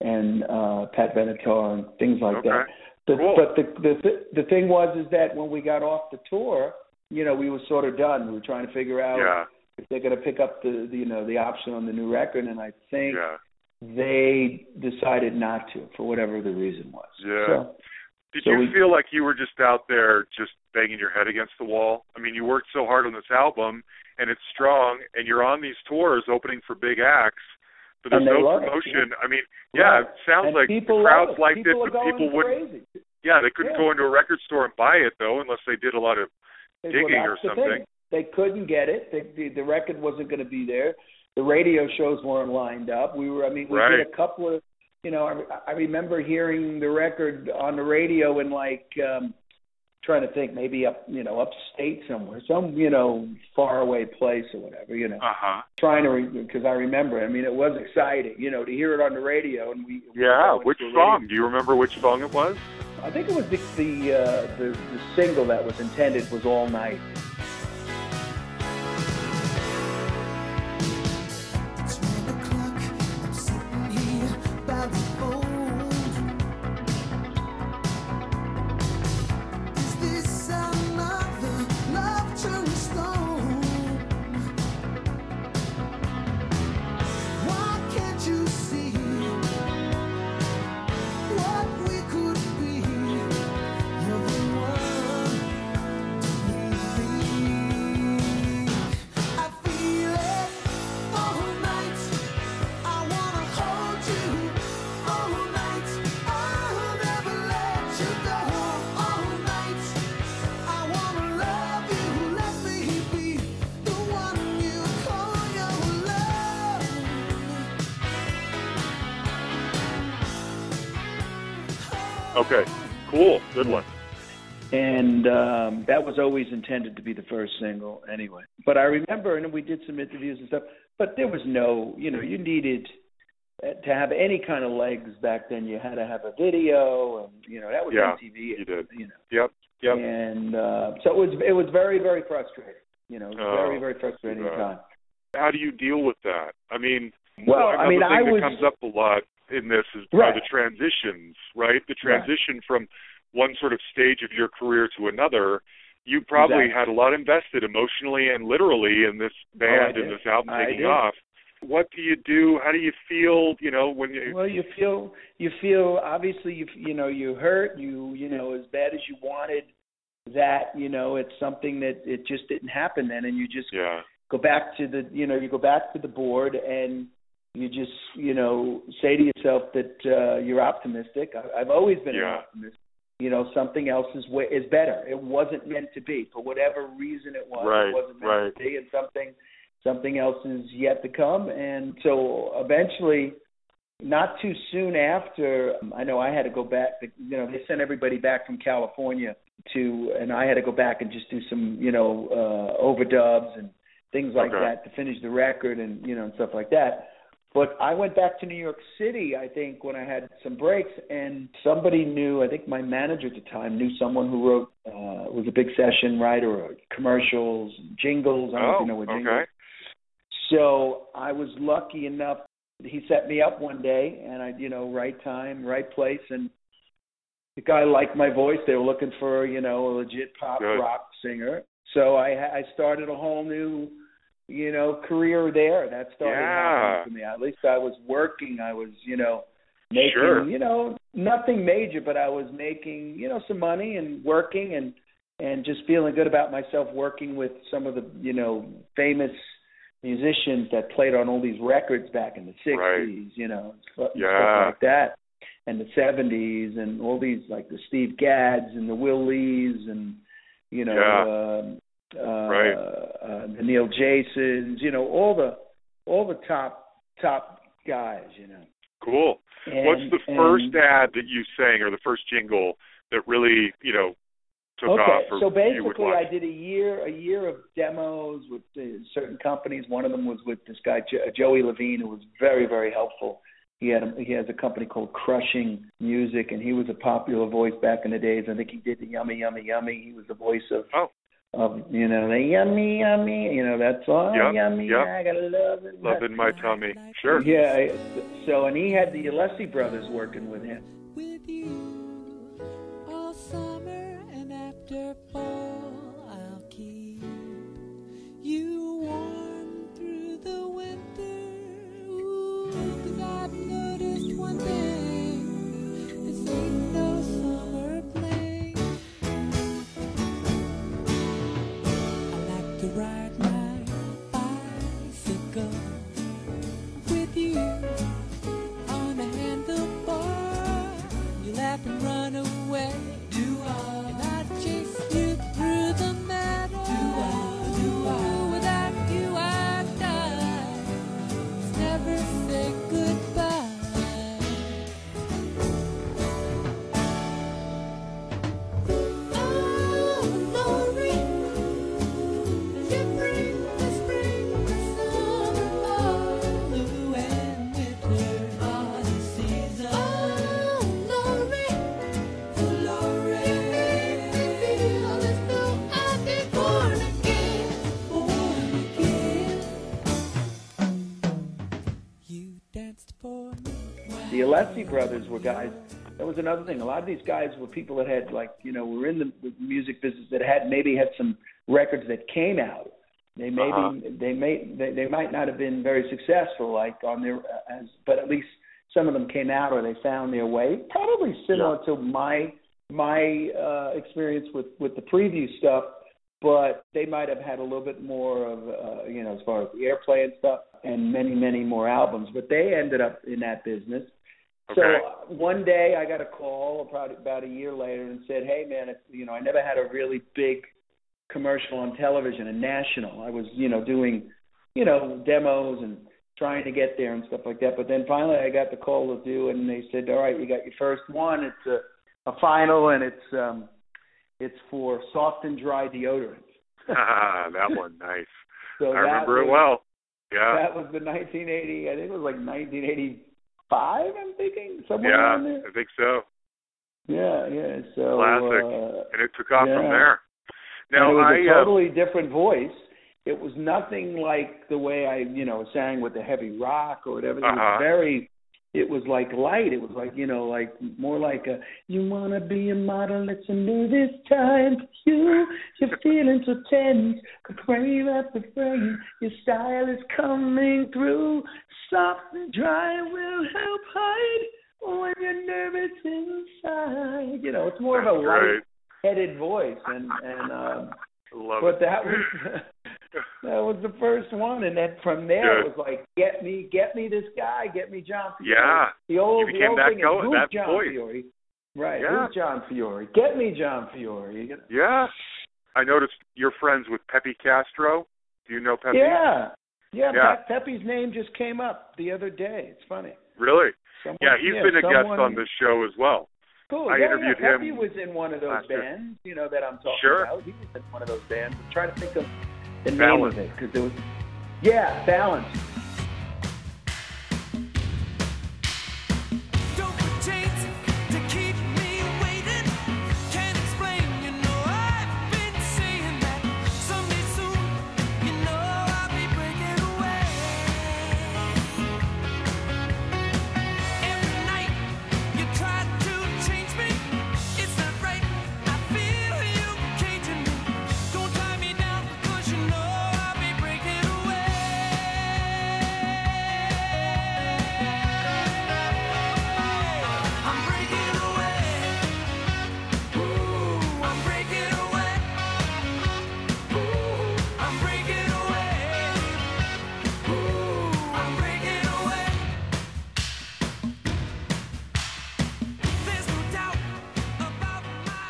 and uh, Pat Benatar and things like Okay. that. The, Cool. But the, the the thing was is that when we got off the tour, you know, we were sort of done. We were trying to figure out Yeah. If they're going to pick up the, the, you know, the option on the new record, and I think Yeah. they decided not to for whatever the reason was. Yeah. So, Did So you we- feel like you were just out there just banging your head against the wall? I mean, you worked so hard on this album and it's strong and you're on these tours opening for big acts, but there's no love it, promotion. I mean, yeah, Right. it sounds and like the crowds it. liked people it, but people wouldn't crazy. Yeah, they couldn't Yeah. go into a record store and buy it though unless they did a lot of digging or something. They couldn't get it. They, the, the record wasn't going to be there. The radio shows weren't lined up. We were. I mean, we Right. did a couple of. You know, I, I remember hearing the record on the radio in like um trying to think maybe up you know upstate somewhere, some you know far away place or whatever. You know, Uh-huh. trying to because I remember. I mean, it was exciting. You know, to hear it on the radio and we. we Yeah, go which into a radio- song? Do you remember which song it was? I think it was the the, uh, the the single that was intended was All Night. Cool. Good one. and um, that was always intended to be the first single anyway. But I remember, and we did some interviews and stuff. But there was no, you know, you needed uh, to have any kind of legs back then. You had to have a video, and you know that was Yeah, MTV. you did. You know, Yep. Yep. and uh, so it was it was very very frustrating. You know, it was Oh, very very frustrating time. How do you deal with that? I mean, Well, I mean, I that was comes up a lot in this is Right. the transitions, right? The transition from one sort of stage of your career to another. You probably Exactly. had a lot invested emotionally and literally in this band oh, did. and this album I taking did. off. What do you do? How do you feel? You know, when you Well, you feel you feel obviously you you know you hurt you you know as bad as you wanted that you know it's something that it just didn't happen then and you just yeah, go back to the you know you go back to the board and you just you know say to yourself that uh, you're optimistic. I, I've always been an optimist. You know something else is wa- is better. It wasn't meant to be for whatever reason it was. Right, it wasn't meant right. to be, and something something else is yet to come. And so eventually, not too soon after, um, I know I had to go back. You know, they sent everybody back from California to, and I had to go back and just do some, you know, uh, overdubs and things like Okay. that to finish the record and you know and stuff like that. But I went back to New York City, I think, when I had some breaks, and somebody knew. I think my manager at the time knew someone who wrote uh, was a big session writer, or commercials, jingles. I don't know if you know what jingles. Oh, okay. So I was lucky enough. He set me up one day, and I, you know, right time, right place, and the guy liked my voice. They were looking for, you know, a legit pop Good. rock singer. So I, I started a whole new, you know, career there. That started Yeah. happening to me. At least I was working. I was, you know, making, Sure. you know, nothing major, but I was making, you know, some money and working and and just feeling good about myself working with some of the, you know, famous musicians that played on all these records back in the 60s, Right. you know, stuff Yeah. like that. And the 70s and all these like the Steve Gads and the Will Lees and you know um uh, Right. uh, the Neil Jasons, you know, all the all the top top guys, you know. Cool. And, What's the and- first ad that you sang or the first jingle that really, you know, took okay, off? Or so basically. I did a year a year of demos with uh, certain companies. One of them was with this guy jo- Joey Levine, who was very very helpful. He had a, he has a company called Crushing Music, and he was a popular voice back in the days. I think he did the Yummy Yummy Yummy. He was the voice of Oh. Of you know the Yummy Yummy. You know that song Yep, Yummy. yep. I gotta love it. Love in my tummy. Sure. Yeah. I- So and he had the Alessi brothers working with him. with you all summer and after fall I'll keep you warm through the winter away. The brothers were guys. That was another thing. A lot of these guys were people that had like you know were in the, music business that had maybe had some records that came out. They maybe Uh-huh. they may they, they might not have been very successful like on their as but at least some of them came out or they found their way. Probably similar to my my uh, experience with with the preview stuff, but they might have had a little bit more of uh, you know as far as the airplay and stuff and many many more albums. But they ended up in that business. So Okay. uh, one day I got a call about about a year later and said, "Hey man, it's, you know I never had a really big commercial on television and national. I was you know doing you know demos and trying to get there and stuff like that. But then finally I got the call to do and they said, "All right, you got your first one. It's a a final, and it's um it's for soft and dry deodorant." Ah, that one, nice. so I remember it was- well. Yeah. That was the 1980. I think it was like 1985. I'm thinking somewhere Yeah, around there. I think so. Yeah, yeah. So Classic. Uh, And it took off from there. Now and it was I a uh, totally different voice. It was nothing like the way I, you know, sang with the heavy rock or whatever. It Uh-huh. was very. It was like light. It was like you know, like more like a. You wanna be a model? It's a new this time for you. You're feeling so tense, frame after frame. Your style is coming through. Soft and dry will help hide when you're nervous inside. You know, it's more of a light-headed voice, and and um, love but it. that was that was the first one, and then from there Good. it was like, get me, get me this guy, get me Jon Fiore. Yeah. the old, You the old that thing go- is, that Jon voice. Fiore? Right, Yeah. who's Jon Fiore? Get me Jon Fiore. You know? Yeah. I noticed you're friends with Pepe Castro. Do you know Pepe? Yeah, yeah. Yeah. Pe- Pepe's name just came up the other day. It's funny. Really? Someone, Yeah, he's been a guest on this show as well. Cool. I yeah, interviewed yeah. him Pepe was in one of those last year. bands, you know, that I'm talking Sure. about. He was in one of those bands. I'm trying to think of the name Balance. of it because there was, yeah, Balance.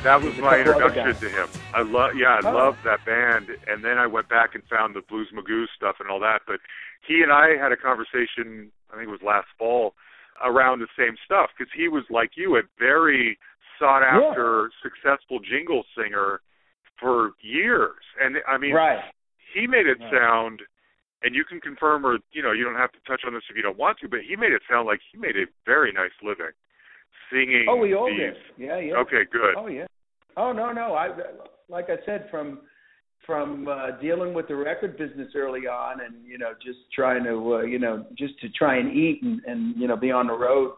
That was my introduction to him. I love, yeah, I Oh. loved that band, and then I went back and found the Blues Magoo stuff and all that. But he and I had a conversation. I think it was last fall around the same stuff because he was like you, a very sought after, successful jingle singer for years, and I mean, right. he made it Right. sound. And you can confirm, or you know, you don't have to touch on this if you don't want to. But he made it sound like he made a very nice living singing. Oh, we all these. did. Yeah, yeah. Okay, good. Oh yeah. Oh no, no. I like I said from from uh, dealing with the record business early on, and you know, just trying to uh, you know just to try and eat and and you know be on the road,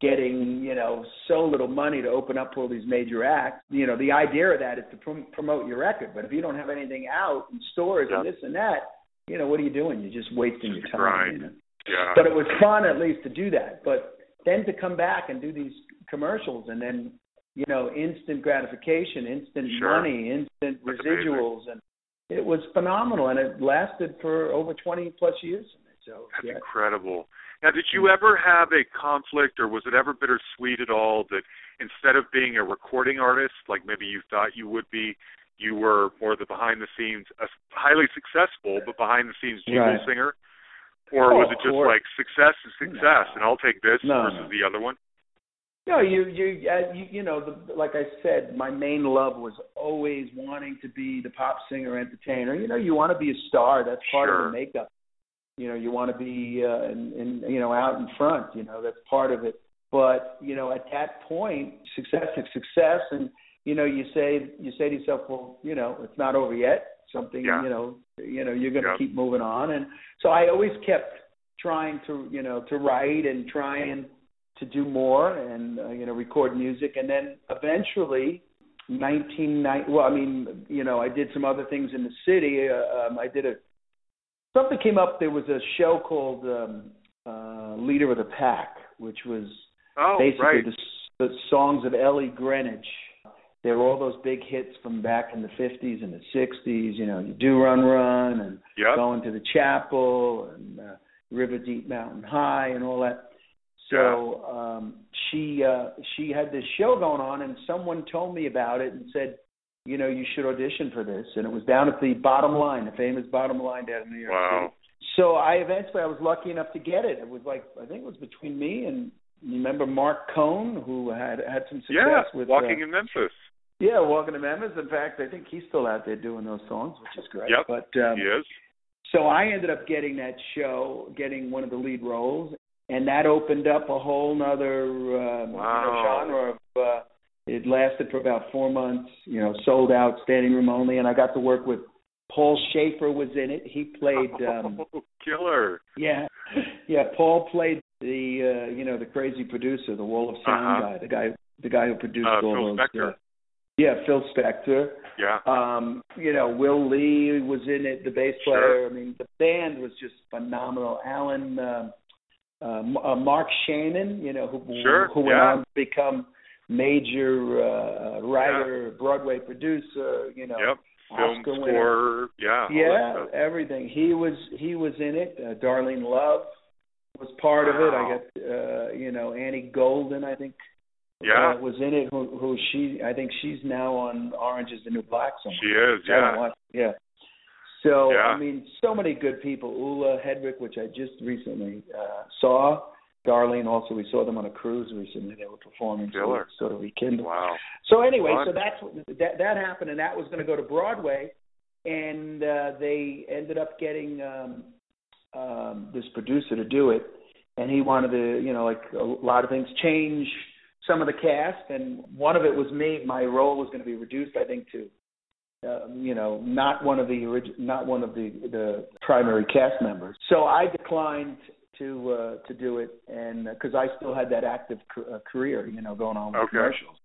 getting you know so little money to open up for all these major acts. You know, the idea of that is to prom- promote your record, but if you don't have anything out in stores and this and that, you know, what are you doing? You're just wasting your time. You know? Yeah. but it was fun at least to do that. But then to come back and do these commercials and then you know instant gratification, instant Sure. money, instant That's residuals, and it was phenomenal. And it lasted for over twenty plus years. So That's yeah. incredible. Now, did you ever have a conflict, or was it ever bittersweet at all that instead of being a recording artist, like maybe you thought you would be, you were more the behind the scenes, a highly successful but behind the scenes jingle Right. singer, or Oh, was it just like success is success, No. and I'll take this No, versus no. the other one? No, you you uh, you, you know, the, like I said, my main love was always wanting to be the pop singer entertainer. You know, you want to be a star. That's part Sure. of the makeup. You know, you want to be uh, in, in you know out in front. You know, that's part of it. But you know, at that point, success is success, and you know, you say you say to yourself, well, you know, it's not over yet. Something, Yeah. you know, you know, you're going to Yeah. keep moving on, and so I always kept trying to, you know, to write and trying to do more and uh, you know record music, and then eventually. 1990 well i mean you know i did some other things in the city uh, um i did a something came up there was a show called um uh leader of the pack which was Oh, basically right. the, the songs of Ellie Greenwich. There were all those big hits from back in the 50s and the 60s, you know, You Do Run Run and Yep. Going to the Chapel and uh, River Deep Mountain High and all that. So um she uh she had this show going on and someone told me about it and said, you know, you should audition for this and it was down at the bottom line, the famous bottom line down in New York Wow. City. So I eventually I was lucky enough to get it. It was like I think it was between me and remember Marc Cohn who had had some success Yeah, with walking uh, in Memphis. yeah, Walking in Memphis. In fact, I think he's still out there doing those songs, which is great. Yep, But um, he is. so I ended up getting that show, getting one of the lead roles, and that opened up a whole nother you know, Wow. genre of. Uh, it lasted for about four months. You know, sold out, standing room only, and I got to work with Paul Shaffer was in it. He played. Um, oh, killer. yeah, yeah. Paul played the uh, you know the crazy producer, the Wall of Sound Uh-huh. guy, the guy the guy who produced Uh, all Phil those. Spector. Uh, yeah, Phil Spector. Yeah. Um, you know, Will Lee was in it, the bass player. Sure. I mean, the band was just phenomenal. Alan, uh, uh, uh, Marc Shaiman, you know, who Sure, who went yeah. on to become major uh, writer, Broadway producer. You know, Yep. Film Oscar winner. Yeah. Yeah, everything. He was he was in it. Uh, Darlene Love was part of it. I Wow. got uh, you know Annie Golden. I think Yeah. uh, was in it. Who, who she? I think she's now on Orange Is the New Black. Somewhere. She is. Yeah. yeah. So Yeah. I mean, so many good people. Ula Hedwig, which I just recently uh, saw. Darlene also. We saw them on a cruise recently. They were performing. So Killer. we sort of rekindled. Wow. So anyway, Fun. so that's what- that that happened, and that was going to go to Broadway, and uh, they ended up getting um, um, this producer to do it, and he wanted to, you know, like a lot of things change some of the cast, and one of it was me. My role was going to be reduced, I think, to. Um, you know, not one of the orig- not one of the the primary cast members. So I declined to uh, to do it, and because I still had that active ca- uh, career, you know, going on with Okay. commercials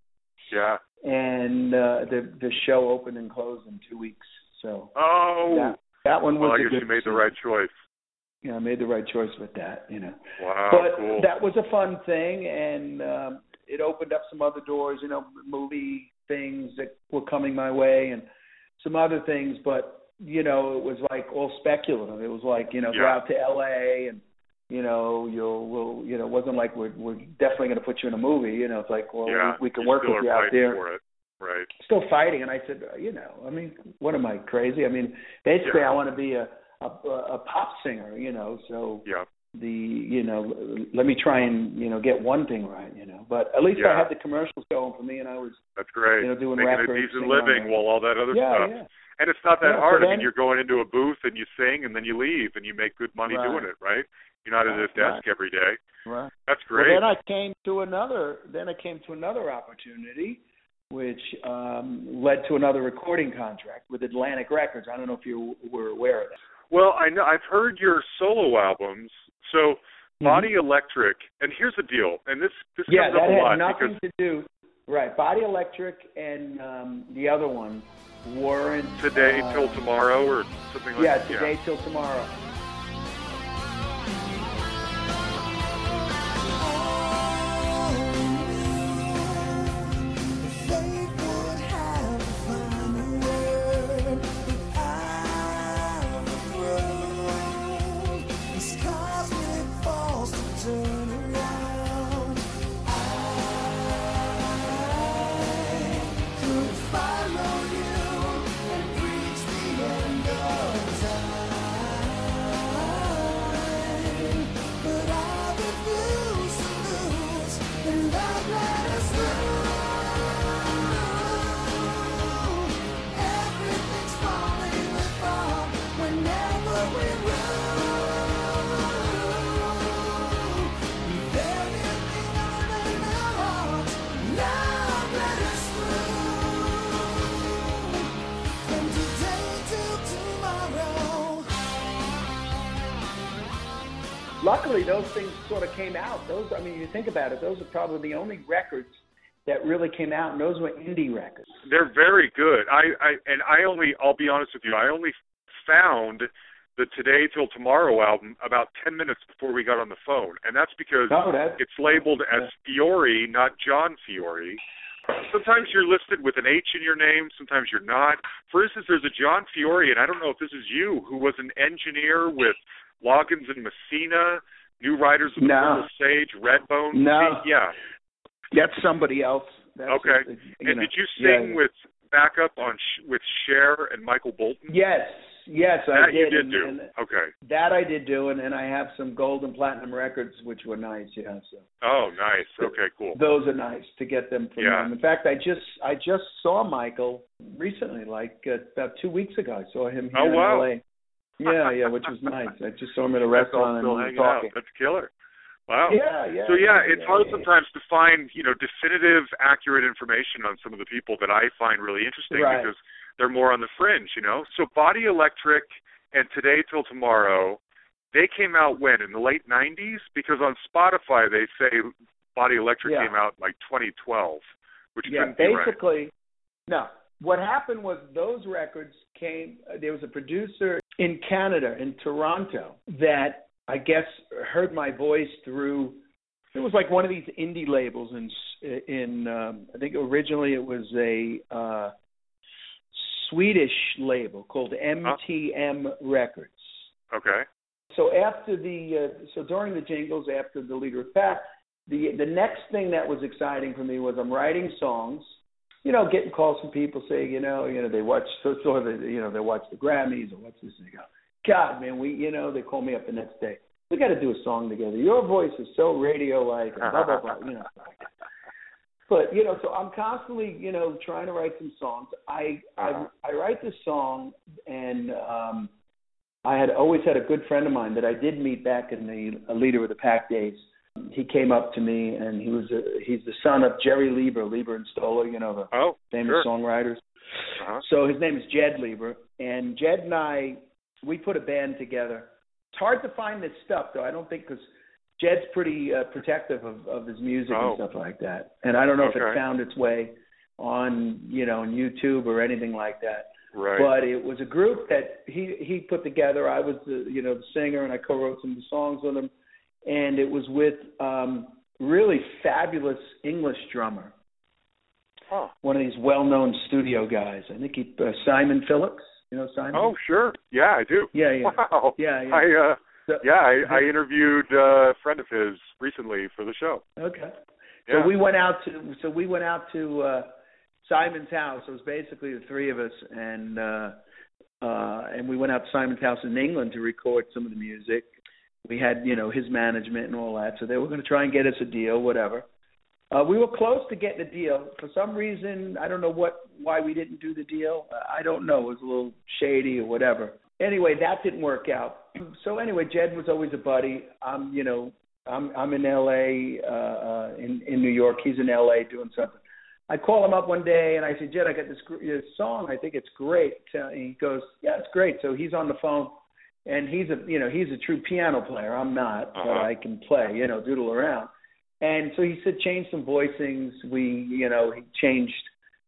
Yeah. and uh, the the show opened and closed in two weeks. So Oh. that that one was well, I a guess you made the right choice. You know, I made the right choice with that. You know, Wow. but cool. that was a fun thing, and um, it opened up some other doors. You know, movie things that were coming my way, and some other things. But you know, it was like all speculative. It was like you know, go out to L.A. and you know, you'll, we'll, you know, it wasn't like we're, we're definitely going to put you in a movie. You know, it's like, well, yeah. we, we can you work with you out there. For it. Right. still fighting. And I said, you know, I mean, what am I crazy? I mean, basically, Yeah. I want to be a, a a pop singer, you know. So Yeah. The you know, let me try and you know get one thing right, you know. But at least Yeah. I had the commercials going for me, and I was That's great. You know, doing Making records, a decent living while all that other yeah, stuff. yeah. And it's not that Yeah, so hard. I mean, you're going into a booth and you sing and then you leave and you make good money Right. doing it, right? You're not at a desk right. every day. Right. That's Well, great. then I came to another. Then I came to another opportunity, which um, led to another recording contract with Atlantic Records. I don't know if you were aware of that. Well, I know I've heard your solo albums. So Body Electric, and here's the deal, and this this Mm-hmm. Yeah, comes up that a had lot nothing because to do. Right, Body Electric and um, the other one weren't today uh, till tomorrow or something like that. Yeah, today till tomorrow. Luckily, those things sort of came out. Those, I mean, you think about it, those are probably the only records that really came out, and those were indie records. They're very good. I, I and I only I'll be honest with you, I only found the Today Till Tomorrow album about ten minutes before we got on the phone. And that's because Oh, that it's labeled as Fiore, not John Fiore. Sometimes you're listed with an H in your name, sometimes you're not. For instance, there's a John Fiore, and I don't know if this is you, who was an engineer with Loggins and Messina, New Riders of the No. Sage, Redbone. No. Yeah. that's somebody else. That's Okay. just, and know, did you yeah. sing with backup on Sh- with Cher and Michael Bolton? Yes, yes, I that did. you did and, do. and okay. that I did do, and, and I have some gold and platinum records, which were nice. Yeah, so Oh, nice. Okay, cool. those are nice to get them from Yeah. them. In fact, I just I just saw Michael recently, like uh, about two weeks ago. I saw him here Oh, wow. in LA. Yeah, yeah, which was nice. I just saw him at a restaurant and we were hanging out. talking. That's killer. Wow. Yeah, yeah. So yeah, it's yeah, hard yeah. sometimes to find, you know, definitive, accurate information on some of the people that I find really interesting Right. because they're more on the fringe, you know. So Body Electric and Today Till Tomorrow, they came out when in the late '90s because on Spotify they say Body Electric Yeah. came out like 2012, which yeah, be right. basically, no. What happened was those records came. uh, There was a producer in Canada, in Toronto, that I guess heard my voice through. It was like one of these indie labels in in. Um, I think originally it was a uh, Swedish label called MTM Records. Okay. So after the uh, so during the jingles after the leader of Pack, the the next thing that was exciting for me was I'm writing songs, you know, getting calls from people saying, you know, you know they watch so so they you know they watch the Grammys or what's this and they go, God man, we you know they call me up the next day, we got to do a song together. Your voice is so radio like, blah blah blah, you know. But you know, so I'm constantly, you know, trying to write some songs. I I, I write this song, and um, I had always had a good friend of mine that I did meet back in the leader of the pack days. He came up to me, and he was a, he's the son of Jerry Leiber, Leiber and Stoller, you know, the Oh, famous sure. songwriters. Uh-huh. So his name is Jed Leiber, and Jed and I, we put a band together. It's hard to find this stuff, though. I don't think because Jed's pretty uh, protective of, of his music Oh. and stuff like that. And I don't know if it found its way on, you know, on YouTube or anything like that. Right. But it was a group that he he put together. I was the you know the singer, and I co-wrote some of the songs with him. And it was with um, really fabulous English drummer Huh. one of these well-known studio guys. I think he uh, Simon Phillips. You know Simon? Oh, sure. Yeah, I do. yeah, yeah, Wow. yeah, yeah. I uh So- yeah, I, I interviewed uh, a friend of his recently for the show. okay. Yeah. So we went out to so we went out to uh Simon's house. It was basically the three of us, and uh, uh, and we went out to Simon's house in England to record some of the music. We had you know his management and all that, so they were going to try and get us a deal, whatever. Uh, we were close to getting a deal. For some reason, I don't know what why we didn't do the deal. I don't know. It was a little shady or whatever. Anyway, that didn't work out. So anyway, Jed was always a buddy. I'm, you know, I'm I'm in L.A. Uh, uh, in in New York. He's in L.A. doing something. I call him up one day and I said, Jed, I got this, this song. I think it's great. Uh, and he goes, Yeah, it's great. So he's on the phone, and he's a you know he's a true piano player. I'm not, uh-huh. but I can play. You know, doodle around. And so he said, change some voicings. We, you know, he changed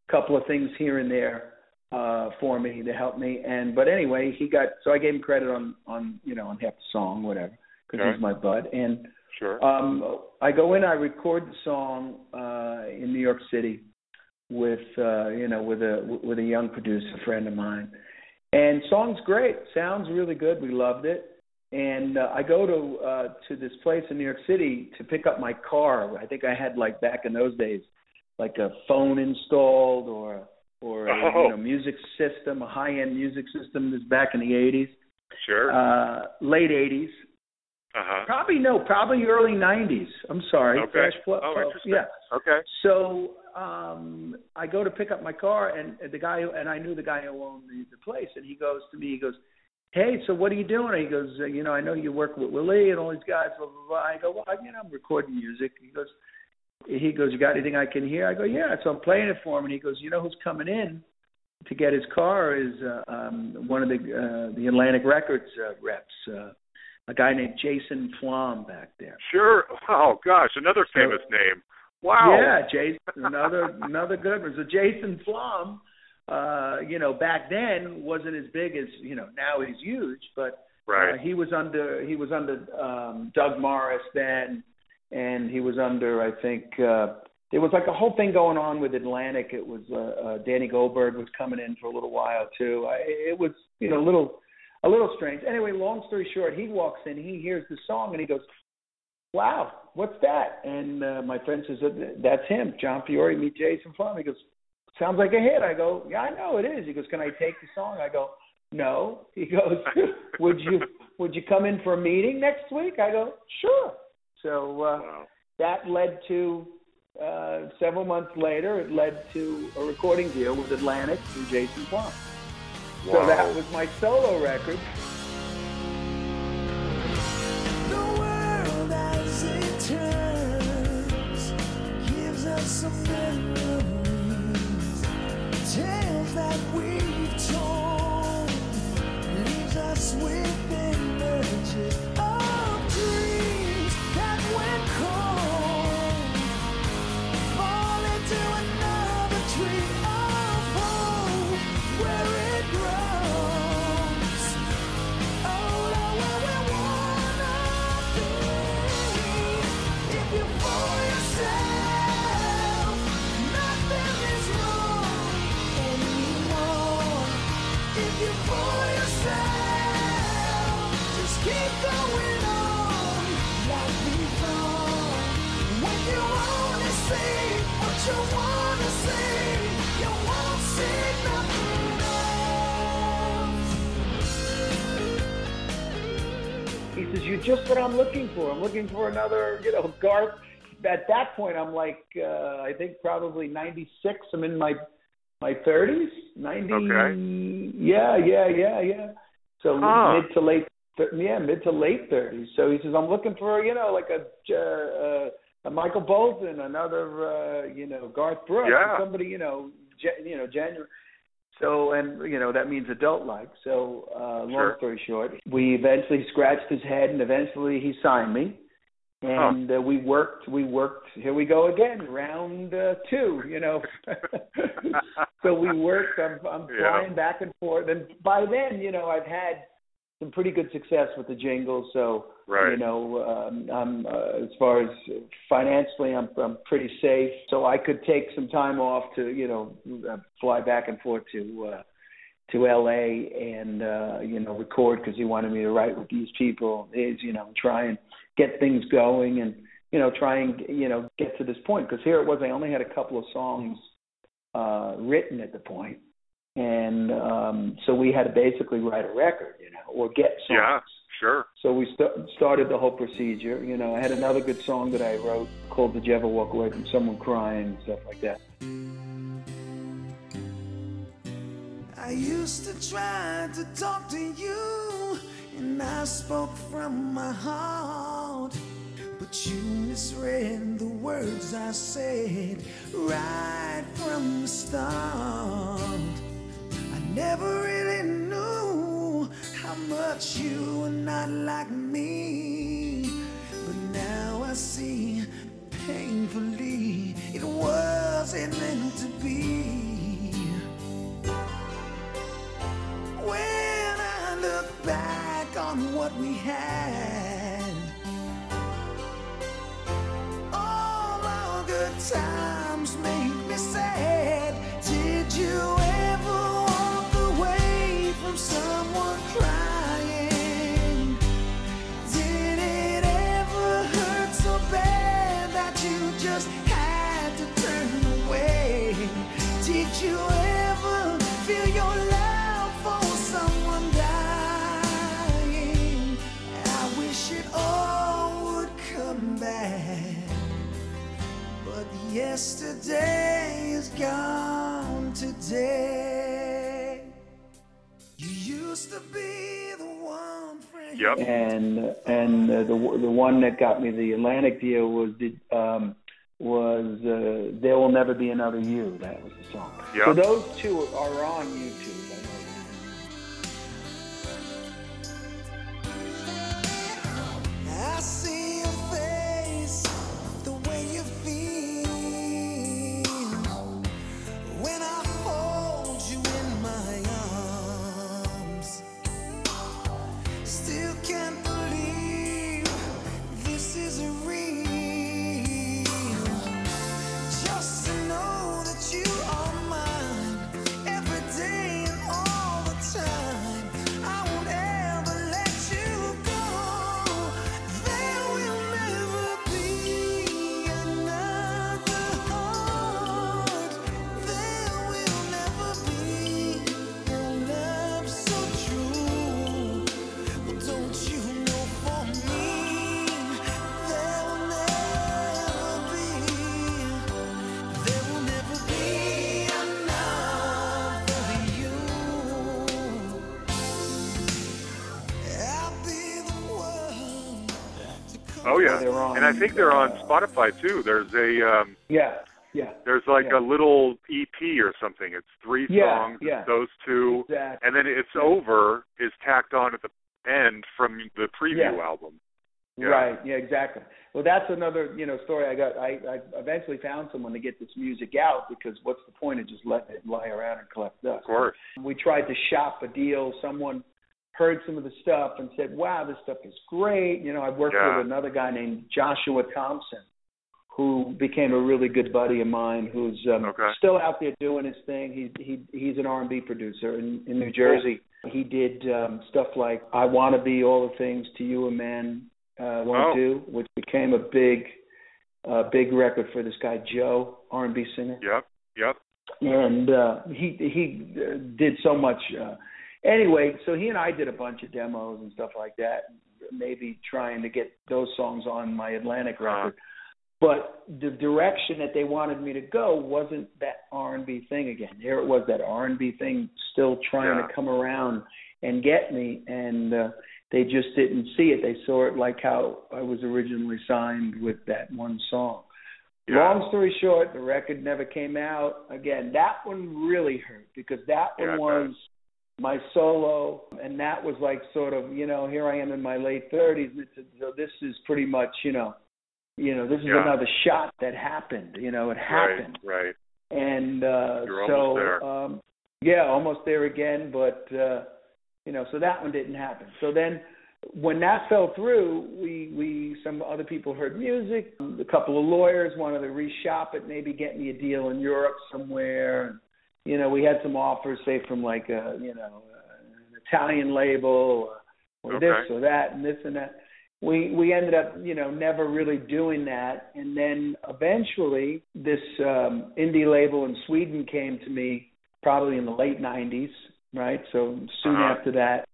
a couple of things here and there uh for me to help me and but anyway he got so i gave him credit on on you know on half the song whatever because okay. he's my bud and sure um i go in i record the song uh in new york city with uh you know with a with a young producer friend of mine and song's great sounds really good we loved it and uh, I go to uh to this place in New York City to pick up my car. I think I had like back in those days, like a phone installed or or a oh. you know music system, a high end music system. This back in the '80s, sure, uh, late '80s. Uh-huh. Probably no, probably early '90s. I'm sorry, okay. Fresh Flow. Oh, interesting. Yeah. Okay. So um I go to pick up my car, and the guy and I knew the guy who owned the, the place, and he goes to me, he goes hey, so what are you doing? He goes, uh, you know, I know you work with Willie and all these guys. Blah, blah, blah. I go, well, you know, I'm recording music. He goes, he goes, you got anything I can hear? I go, yeah. So I'm playing it for him, and he goes, you know who's coming in to get his car is uh, um, one of the uh, the Atlantic Records uh, reps, uh, a guy named Jason Flom back there. Sure. Oh gosh, another famous name. Wow. Yeah, Jason, another another good one. So Jason Flom uh, you know, back then wasn't as big as you know now he's huge, but right. uh, he was under he was under um, Doug Morris then, and he was under I think uh, there was like a whole thing going on with Atlantic. It was uh, uh, Danny Goldberg was coming in for a little while too. I, it was you know a little a little strange. Anyway, long story short, he walks in, he hears the song, and he goes, "Wow, what's that?" And uh, my friend says, "That's him, Jon Fiore, meet Jason Flom." He goes, sounds like a hit. I go, yeah, I know it is. He goes, can I take the song? I go, no. He goes, would you would you come in for a meeting next week? I go, sure. So uh, wow. that led to uh, several months later. It led to a recording deal with Atlantic through Jason Flom. Wow. So that was my solo record. The world as it turns gives us some memories tales that we've told leaves us with images says, "You're just what I'm looking for. I'm looking for another, you know, Garth." At that point, I'm like, uh, I think probably 96. I'm in my my 30s, 90. Okay. Yeah, yeah, yeah, yeah. So mid to late, yeah, mid to late 30s. So he says, I'm looking for, you know, like a uh, a Michael Bolton, another, uh, you know, Garth Brooks, Yeah. somebody, you know, Jan- you know, January. So and you know that means adult like. So uh, long Sure. story short, we eventually scratched his head, and eventually he signed me. And uh, we worked. We worked. Here we go again, round uh, two. You know. so we worked. I'm, I'm Yeah. flying back and forth, and by then, you know, I've had some pretty good success with the jingles. So Right. you know, um, I'm uh, as far as financially, I'm I'm pretty safe. So I could take some time off to you know uh, fly back and forth to uh, to L.A. and uh, you know record because he wanted me to write with these people. Is you know try and get things going and you know try and you know get to this point because here it was. I only had a couple of songs uh, written at the point, and um, so we had to basically write a record, you know, or get songs. Yeah, sure. So we st- started the whole procedure. You know, I had another good song that I wrote called "Did You Ever Walk Away from Someone Crying" and stuff like that. I used to try to talk to you, and I spoke from my heart. But you misread the words I said right from the start. I never really knew how much you were not like me. But now I see painfully it wasn't meant to be. When look back on what we had, all our good times make me sad. Did you yesterday is gone today. You used to be the one friend. Yep. and and uh, the the one that got me the Atlantic deal was the um, was uh, "There Will Never Be Another You." That was the song. Yep. So those two are on YouTube. I know. I see when I and I think they're on Spotify too. There's a um, Yeah, yeah. there's like Yeah. a little EP or something. It's three Yeah, songs. yeah. Those two, Exactly. and then it's over is tacked on at the end from the preview Yeah. album. Yeah. Right. Yeah. Exactly. Well, that's another you know story. I got. I, I eventually found someone to get this music out because what's the point of just letting it lie around and collect dust? Of course. We tried to shop a deal. Someone heard some of the stuff and said, "Wow, this stuff is great." You know, I worked Yeah. with another guy named Joshua Thompson, who became a really good buddy of mine, who's um, Okay. still out there doing his thing. He he he's an R&B producer in, in New Jersey. He did um, stuff like "I Want to Be All the Things to You a Man uh, Won't Oh. Do," which became a big uh, big record for this guy Joe, R&B singer Yep. Yep. and uh, he he uh, did so much. Uh, anyway, so he and I did a bunch of demos and stuff like that, maybe trying to get those songs on my Atlantic Uh-huh. record. But the direction that they wanted me to go wasn't that R and B thing again. There it was, that R and B thing still trying Yeah. to come around and get me, and uh, they just didn't see it. They saw it like how I was originally signed with that one song. Yeah. Long story short, the record never came out. Again, that one really hurt because that Yeah, one was my solo, and that was like sort of, you know, here I am in my late thirties. So this is pretty much, you know, you know, this is Yeah. another shot that happened. You know, it happened, Right. Right. and uh, You're so there. um, yeah, almost there again. But uh, you know, so that one didn't happen. So then when that fell through, we we some other people heard music. A couple of lawyers wanted to reshop it, maybe get me a deal in Europe somewhere. You know, we had some offers, say from like a you know an Italian label or, or this or that and this and that. we we ended up you know never really doing that. And then eventually this um indie label in Sweden came to me probably in the late 90s right? So soon Uh-huh. after that.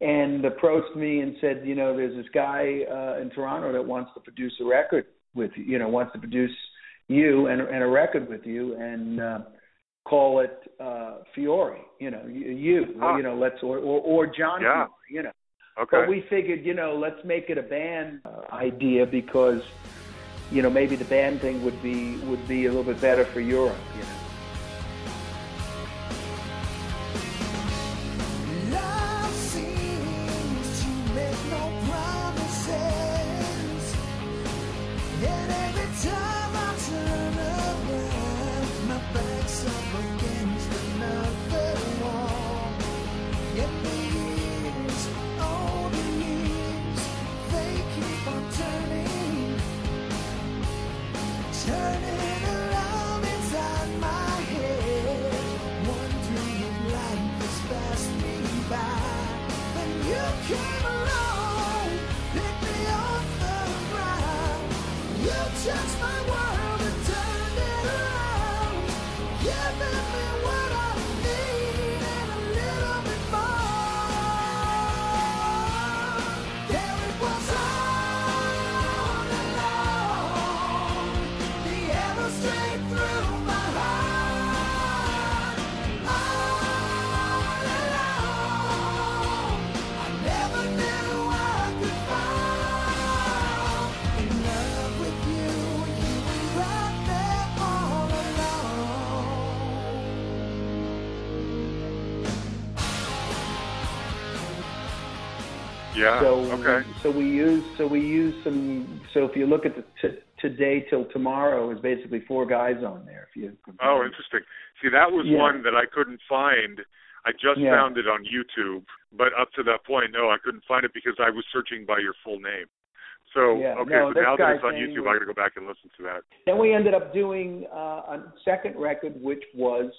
And approached me and said you know there's this guy uh in Toronto that wants to produce a record with you you know wants to produce you and and a record with you. And uh call it uh Fiore you know you, you Huh. you know let's or or, or Jon Yeah. Fiore, you know Okay. but we figured, you know, let's make it a band uh, idea because, you know, maybe the band thing would be would be a little bit better for Europe. You know. Yeah. So okay. so we use so we use some. So if you look at the t- today till tomorrow is basically four guys on there. If you Oh, interesting. See, that was Yeah. one that I couldn't find. I just Yeah. found it on YouTube, but up to that point, no, I couldn't find it because I was searching by your full name. So Yeah, okay, no, so now that it's on YouTube, was- I got to go back and listen to that. Then we ended up doing uh, a second record, which was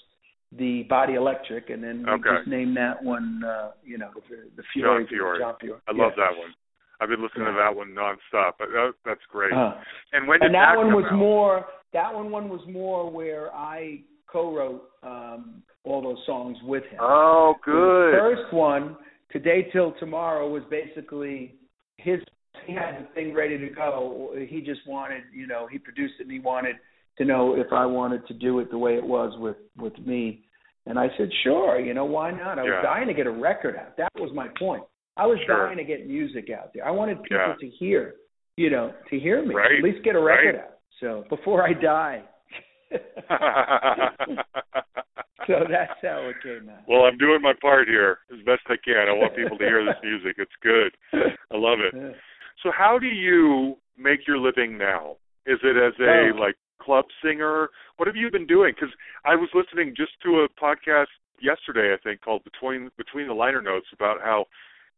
the Body Electric, and then we Okay. just named that one, uh, you know, the, the Fiore. Jon Fiore. Jon Fiore. I love that one. I've been listening to that one nonstop. But that, that's great. Uh, and when did and that one was out? more. That one one was more where I co-wrote um, all those songs with him. Oh, good. The good. first one, Today Till Tomorrow, was basically his. He had the thing ready to go. He just wanted, you know, he produced it and he wanted to know if I wanted to do it the way it was with with me. And I said, sure, you know, why not? I was Yeah. dying to get a record out. That was my point. I was Sure. dying to get music out there. I wanted people Yeah. to hear, you know, to hear me. Right, At least get a record right. out. So before I die. so that's how it came out. well, I'm doing my part here as best I can. I want people to hear this music. It's good. I love it. So how do you make your living now? Is it as a Oh. like club singer? What have you been doing? Because I was listening just to a podcast yesterday, I think, called Between Between the Liner Notes about how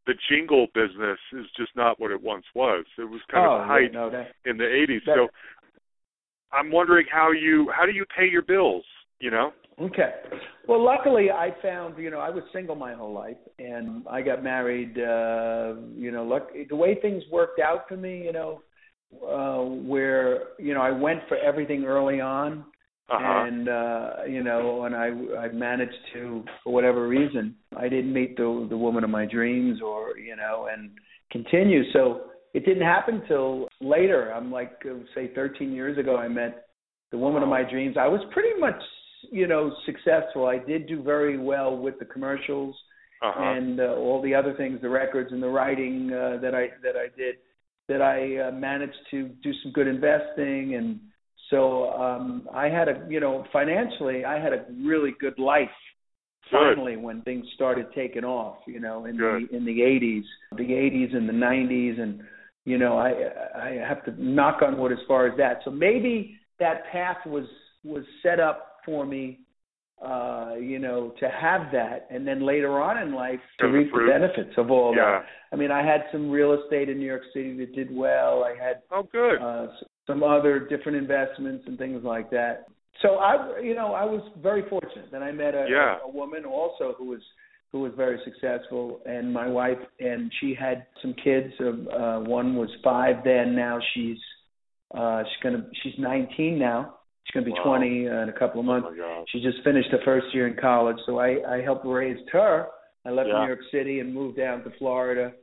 the jingle business is just not what it once was. It was kind oh, of a height yeah, no, that, in the 80s. that- so I'm wondering how you how do you pay your bills? You know? Okay. Well, luckily I found, you know, I was single my whole life and I got married uh, you know, luck the way things worked out for me, you know, uh where, you know, I went for everything early on Uh-huh. and uh you know, and I I managed to for whatever reason, I didn't meet the the woman of my dreams or, you know, and continue. So it didn't happen till later. I'm like uh, say 13 years ago I met the woman of my dreams. I was pretty much, you know, successful. I did do very well with the commercials uh-huh. and uh, all the other things, the records and the writing uh, that I that I did. That I uh, managed to do some good investing, and so um, I had a, you know, financially, I had a really good life. Good. Finally, when things started taking off, you know, in Good. the in the 80s, the 80s and the 90s, and you know, I I have to knock on wood as far as that. So maybe that path was was set up for me uh you know to have that and then later on in life to the reap the fruit. benefits of all yeah. that i mean i had some real estate in new york city that did well i had Oh, good. uh some other different investments and things like that so i you know i was very fortunate that i met a, Yeah. a, a woman also who was who was very successful, and my wife, and she had some kids. Uh, one was five then. Now she's uh, she's gonna she's 19 now. She's gonna be Wow. 20 in a couple of Oh months. gosh. She just finished her first year in college, so I I helped raise her. I left Yeah. New York City and moved down to Florida,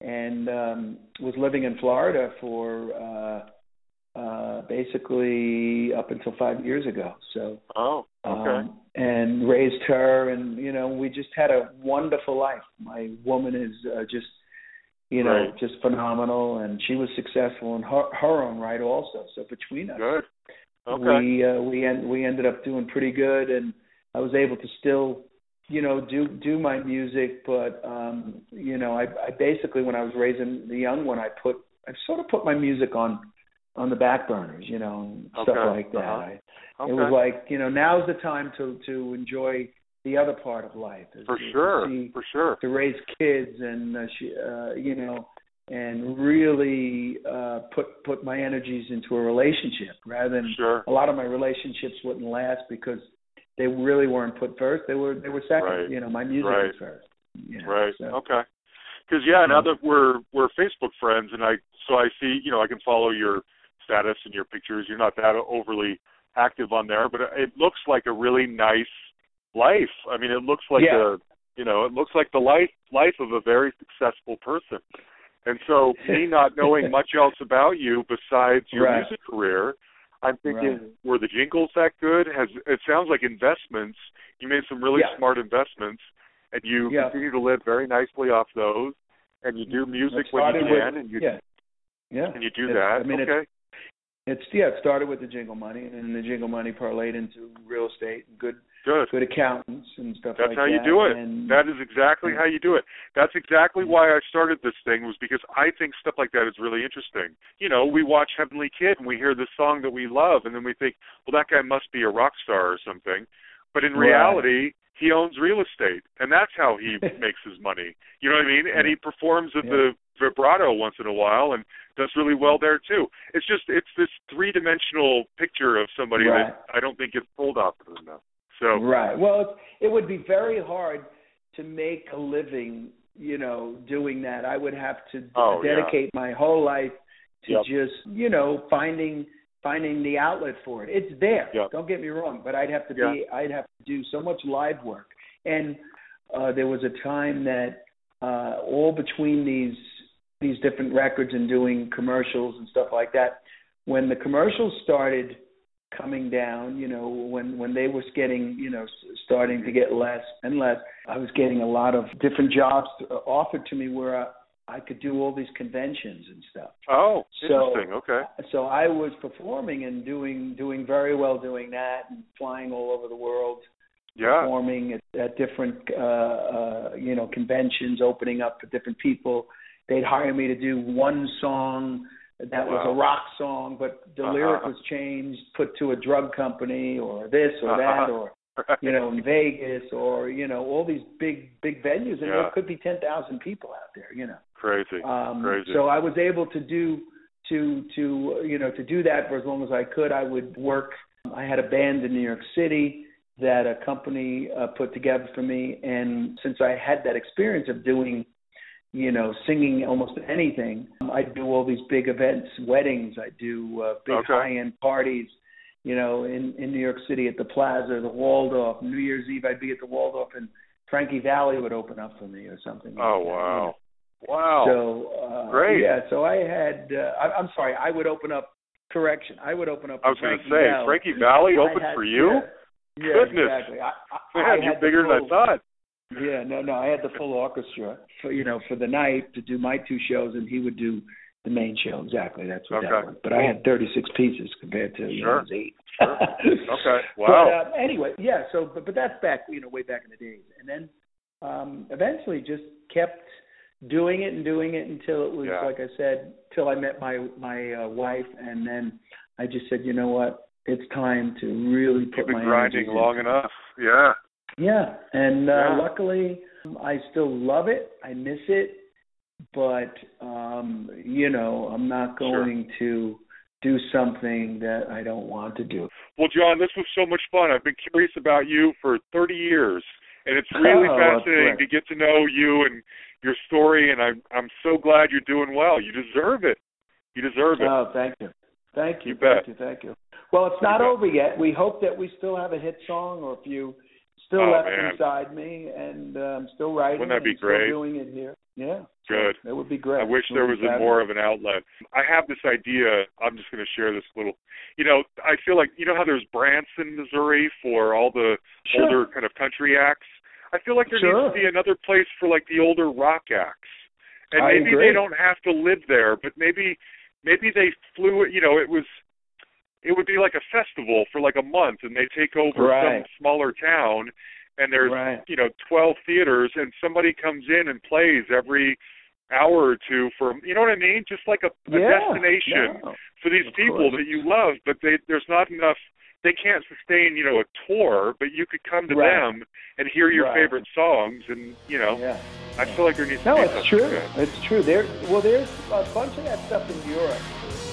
and um, was living in Florida for uh, uh, basically up until five years ago. So Oh, okay. um, and raised her, and you know we just had a wonderful life. My woman is uh, just you know Right. just phenomenal, and she was successful in her her own right also. So between us, Good. Okay. we uh, we en- we ended up doing pretty good, and I was able to still, you know, do do my music. But um, you know, I, I basically when I was raising the young one, I put I sort of put my music on on the back burners, you know, and stuff like that. Uh-huh. I, okay. It was like you know now's the time to to enjoy the other part of life. for to- to sure. see- For sure. to raise kids and uh, she, uh, you know and really uh put put my energies into a relationship rather than Sure. a lot of my relationships wouldn't last because they really weren't put first they were they were second Right. you know my music Right. was first you know, Right. so, Okay. Because yeah, now that we're we're Facebook friends, and I so I see you know I can follow your status and your pictures. You're not that overly active on there, but it looks like a really nice life. I mean, it looks like Yeah. a you know it looks like the life life of a very successful person. And so me not knowing much else about you besides your Right. music career, I'm thinking Right. were the jingles that good? Has it sounds like investments. You made some really Yeah. smart investments and you Yeah. continue to live very nicely off those and you do music when you can with- and you yeah yeah and you do It's- that. I mean, it's- okay. it's yeah it started with the jingle money and then the jingle money parlayed into real estate and good Good. good accountants and stuff like that. That's like how that you do it. and That is exactly how you do it. That's exactly why I started this thing was because I think stuff like that is really interesting. You know, we watch Heavenly Kid and we hear this song that we love and then we think, well that guy must be a rock star or something. But in Right. reality, he owns real estate and that's how he makes his money. You know what I mean? And he performs at Yeah. the vibrato once in a while and does really well there too. It's just it's this three-dimensional picture of somebody Right. that I don't think gets pulled often enough. So Right. Well, it's, it would be very hard to make a living, you know, doing that. I would have to Oh, yeah. dedicate my whole life to Yep. just, you know, finding finding the outlet for it. It's there. Yep. Don't get me wrong, but I'd have to Yeah. be I'd have to do so much live work. And uh there was a time that uh all between these these different records and doing commercials and stuff like that, when the commercials started coming down, you know, when when they was getting, you know, s- starting to get less and less, I was getting a lot of different jobs uh, offered to me where I, I could do all these conventions and stuff. Oh, So- interesting. okay. So I was performing and doing doing very well doing that and flying all over the world, Yeah. performing at, at different uh, uh, you know conventions, opening up for different people. They'd hire me to do one song that was a rock song, but the Uh-huh. lyric was changed, put to a drug company or this or that Uh-huh. or you know in Vegas or you know all these big big venues, and Yeah. there could be ten thousand people out there, you know. Crazy. Um, Crazy. So I was able to do to to you know to do that for as long as I could. I would work. I had a band in New York City that a company uh, put together for me, and since I had that experience of doing, you know, singing almost anything, I do all these big events, weddings. I do uh, big Okay. high-end parties. You know, in in New York City at the Plaza, the Waldorf. New Year's Eve, I'd be at the Waldorf, and Frankie Valli would open up for me or something. like oh that, you know. wow. Wow. So uh, Great. Yeah, so I had. Uh, I, I'm sorry. I would open up. Correction. I would open up. I was going to say Valli. Frankie Valli opened had- for you. Yeah, yeah, Goodness. exactly. I, I, Man, I you're bigger than I thought. Yeah, no, no. I had the full orchestra for you know for the night to do my two shows, and he would do the main show. Exactly. That's what Okay. that was. But I had 36 pieces compared to you Sure. know eight. Sure. Okay. Wow. But uh, anyway, yeah. So, but but that's back you know way back in the days, and then um eventually just kept doing it and doing it until it was Yeah. like I said, till I met my my uh, wife, and then I just said, you know what, it's time to really put You've been my grinding long enough. Yeah. Yeah, and uh, Yeah. luckily I still love it. I miss it, but um, you know, I'm not Sure. going to do something that I don't want to do. Well, Jon, this was so much fun. I've been curious about you for 30 years, and it's really Oh, fascinating to get to know you and your story. And I'm I'm so glad you're doing well. You deserve it. You deserve it. Oh, thank you. Thank you. You bet. Thank you. Thank you. Well, it's not bet. over yet. We hope that we still have a hit song or a few still Oh, left man. inside me, and uh, I'm still writing. Wouldn't that be great? Doing it here. Yeah. Good. That would be great. I wish there was a more of an outlet. I have this idea. I'm just going to share this little. You know, I feel like you know how there's Branson, Missouri, for all the Sure. older kind of country acts. I feel like there Sure. needs to be another place for like the older rock acts, and I maybe agree. they don't have to live there, but maybe maybe they flew. You know, it was it would be like a festival for like a month, and they take over Right. some smaller town, and there's Right. you know 12 theaters, and somebody comes in and plays every hour or two for you know what I mean? Just like a, a Yeah. destination No. for these Of people course. that you love, but they there's not enough. They can't sustain you know a tour, but you could come to Right. them and hear your Right. favorite songs, and you know Yeah. I feel like there needs No, to be it's true. good. It's true. There. Well, there's a bunch of that stuff in Europe.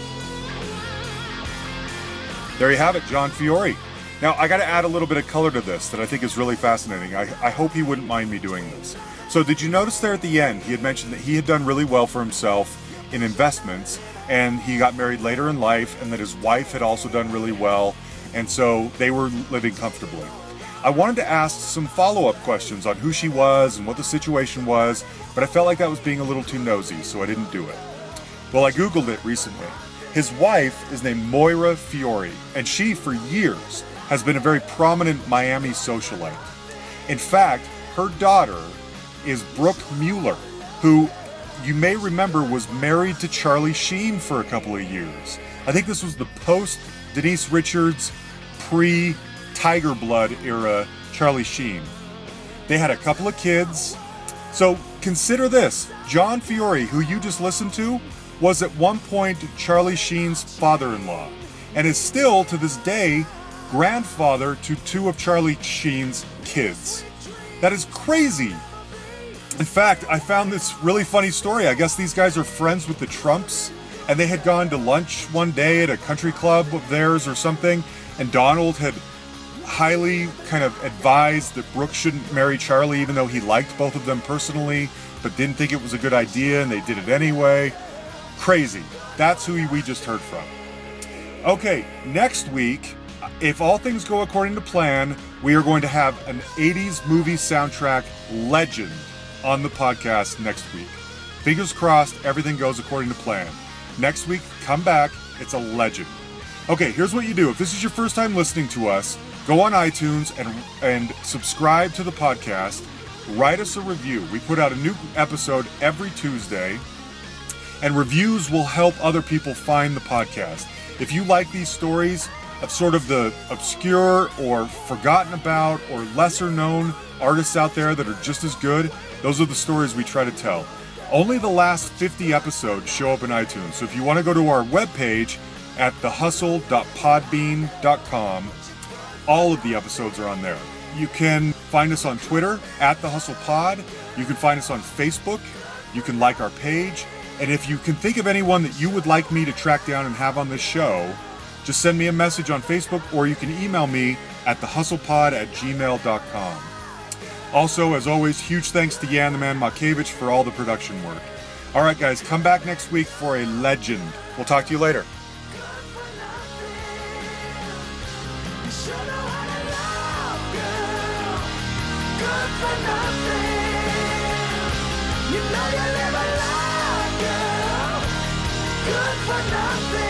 There you have it, Jon Fiore. Now, I got to add a little bit of color to this that I think is really fascinating. I, I hope he wouldn't mind me doing this. So, did you notice there at the end, he had mentioned that he had done really well for himself in investments and he got married later in life, and that his wife had also done really well, and so they were living comfortably. I wanted to ask some follow up questions on who she was and what the situation was, but I felt like that was being a little too nosy, so I didn't do it. Well, I Googled it recently. His wife is named Moira Fiore, and she, for years, has been a very prominent Miami socialite. In fact, her daughter is Brooke Mueller, who you may remember was married to Charlie Sheen for a couple of years. I think this was the post Denise Richards, pre Tiger Blood era Charlie Sheen. They had a couple of kids. So consider this Jon Fiore, who you just listened to, was at one point Charlie Sheen's father in law, and is still to this day grandfather to two of Charlie Sheen's kids. That is crazy. In fact, I found this really funny story. I guess these guys are friends with the Trumps, and they had gone to lunch one day at a country club of theirs or something, and Donald had highly kind of advised that Brooke shouldn't marry Charlie, even though he liked both of them personally, but didn't think it was a good idea, and they did it anyway. Crazy. That's who we just heard from. Okay, next week, if all things go according to plan, we are going to have an 80s movie soundtrack legend on the podcast next week. Fingers crossed, everything goes according to plan. Next week, come back, it's a legend. Okay, here's what you do. If this is your first time listening to us, go on iTunes and and subscribe to the podcast. Write us a review. We put out a new episode every Tuesday and reviews will help other people find the podcast. If you like these stories of sort of the obscure or forgotten about or lesser known artists out there that are just as good, those are the stories we try to tell. Only the last 50 episodes show up in iTunes. So if you want to go to our webpage at thehustle.podbean.com, all of the episodes are on there. You can find us on Twitter at The Hustle Pod. You can find us on Facebook. You can like our page. And if you can think of anyone that you would like me to track down and have on this show, just send me a message on Facebook or you can email me at thehustlepod at gmail.com. Also, as always, huge thanks to Yan the Man Makevich for all the production work. All right, guys, come back next week for a legend. We'll talk to you later. Good for. For nothing.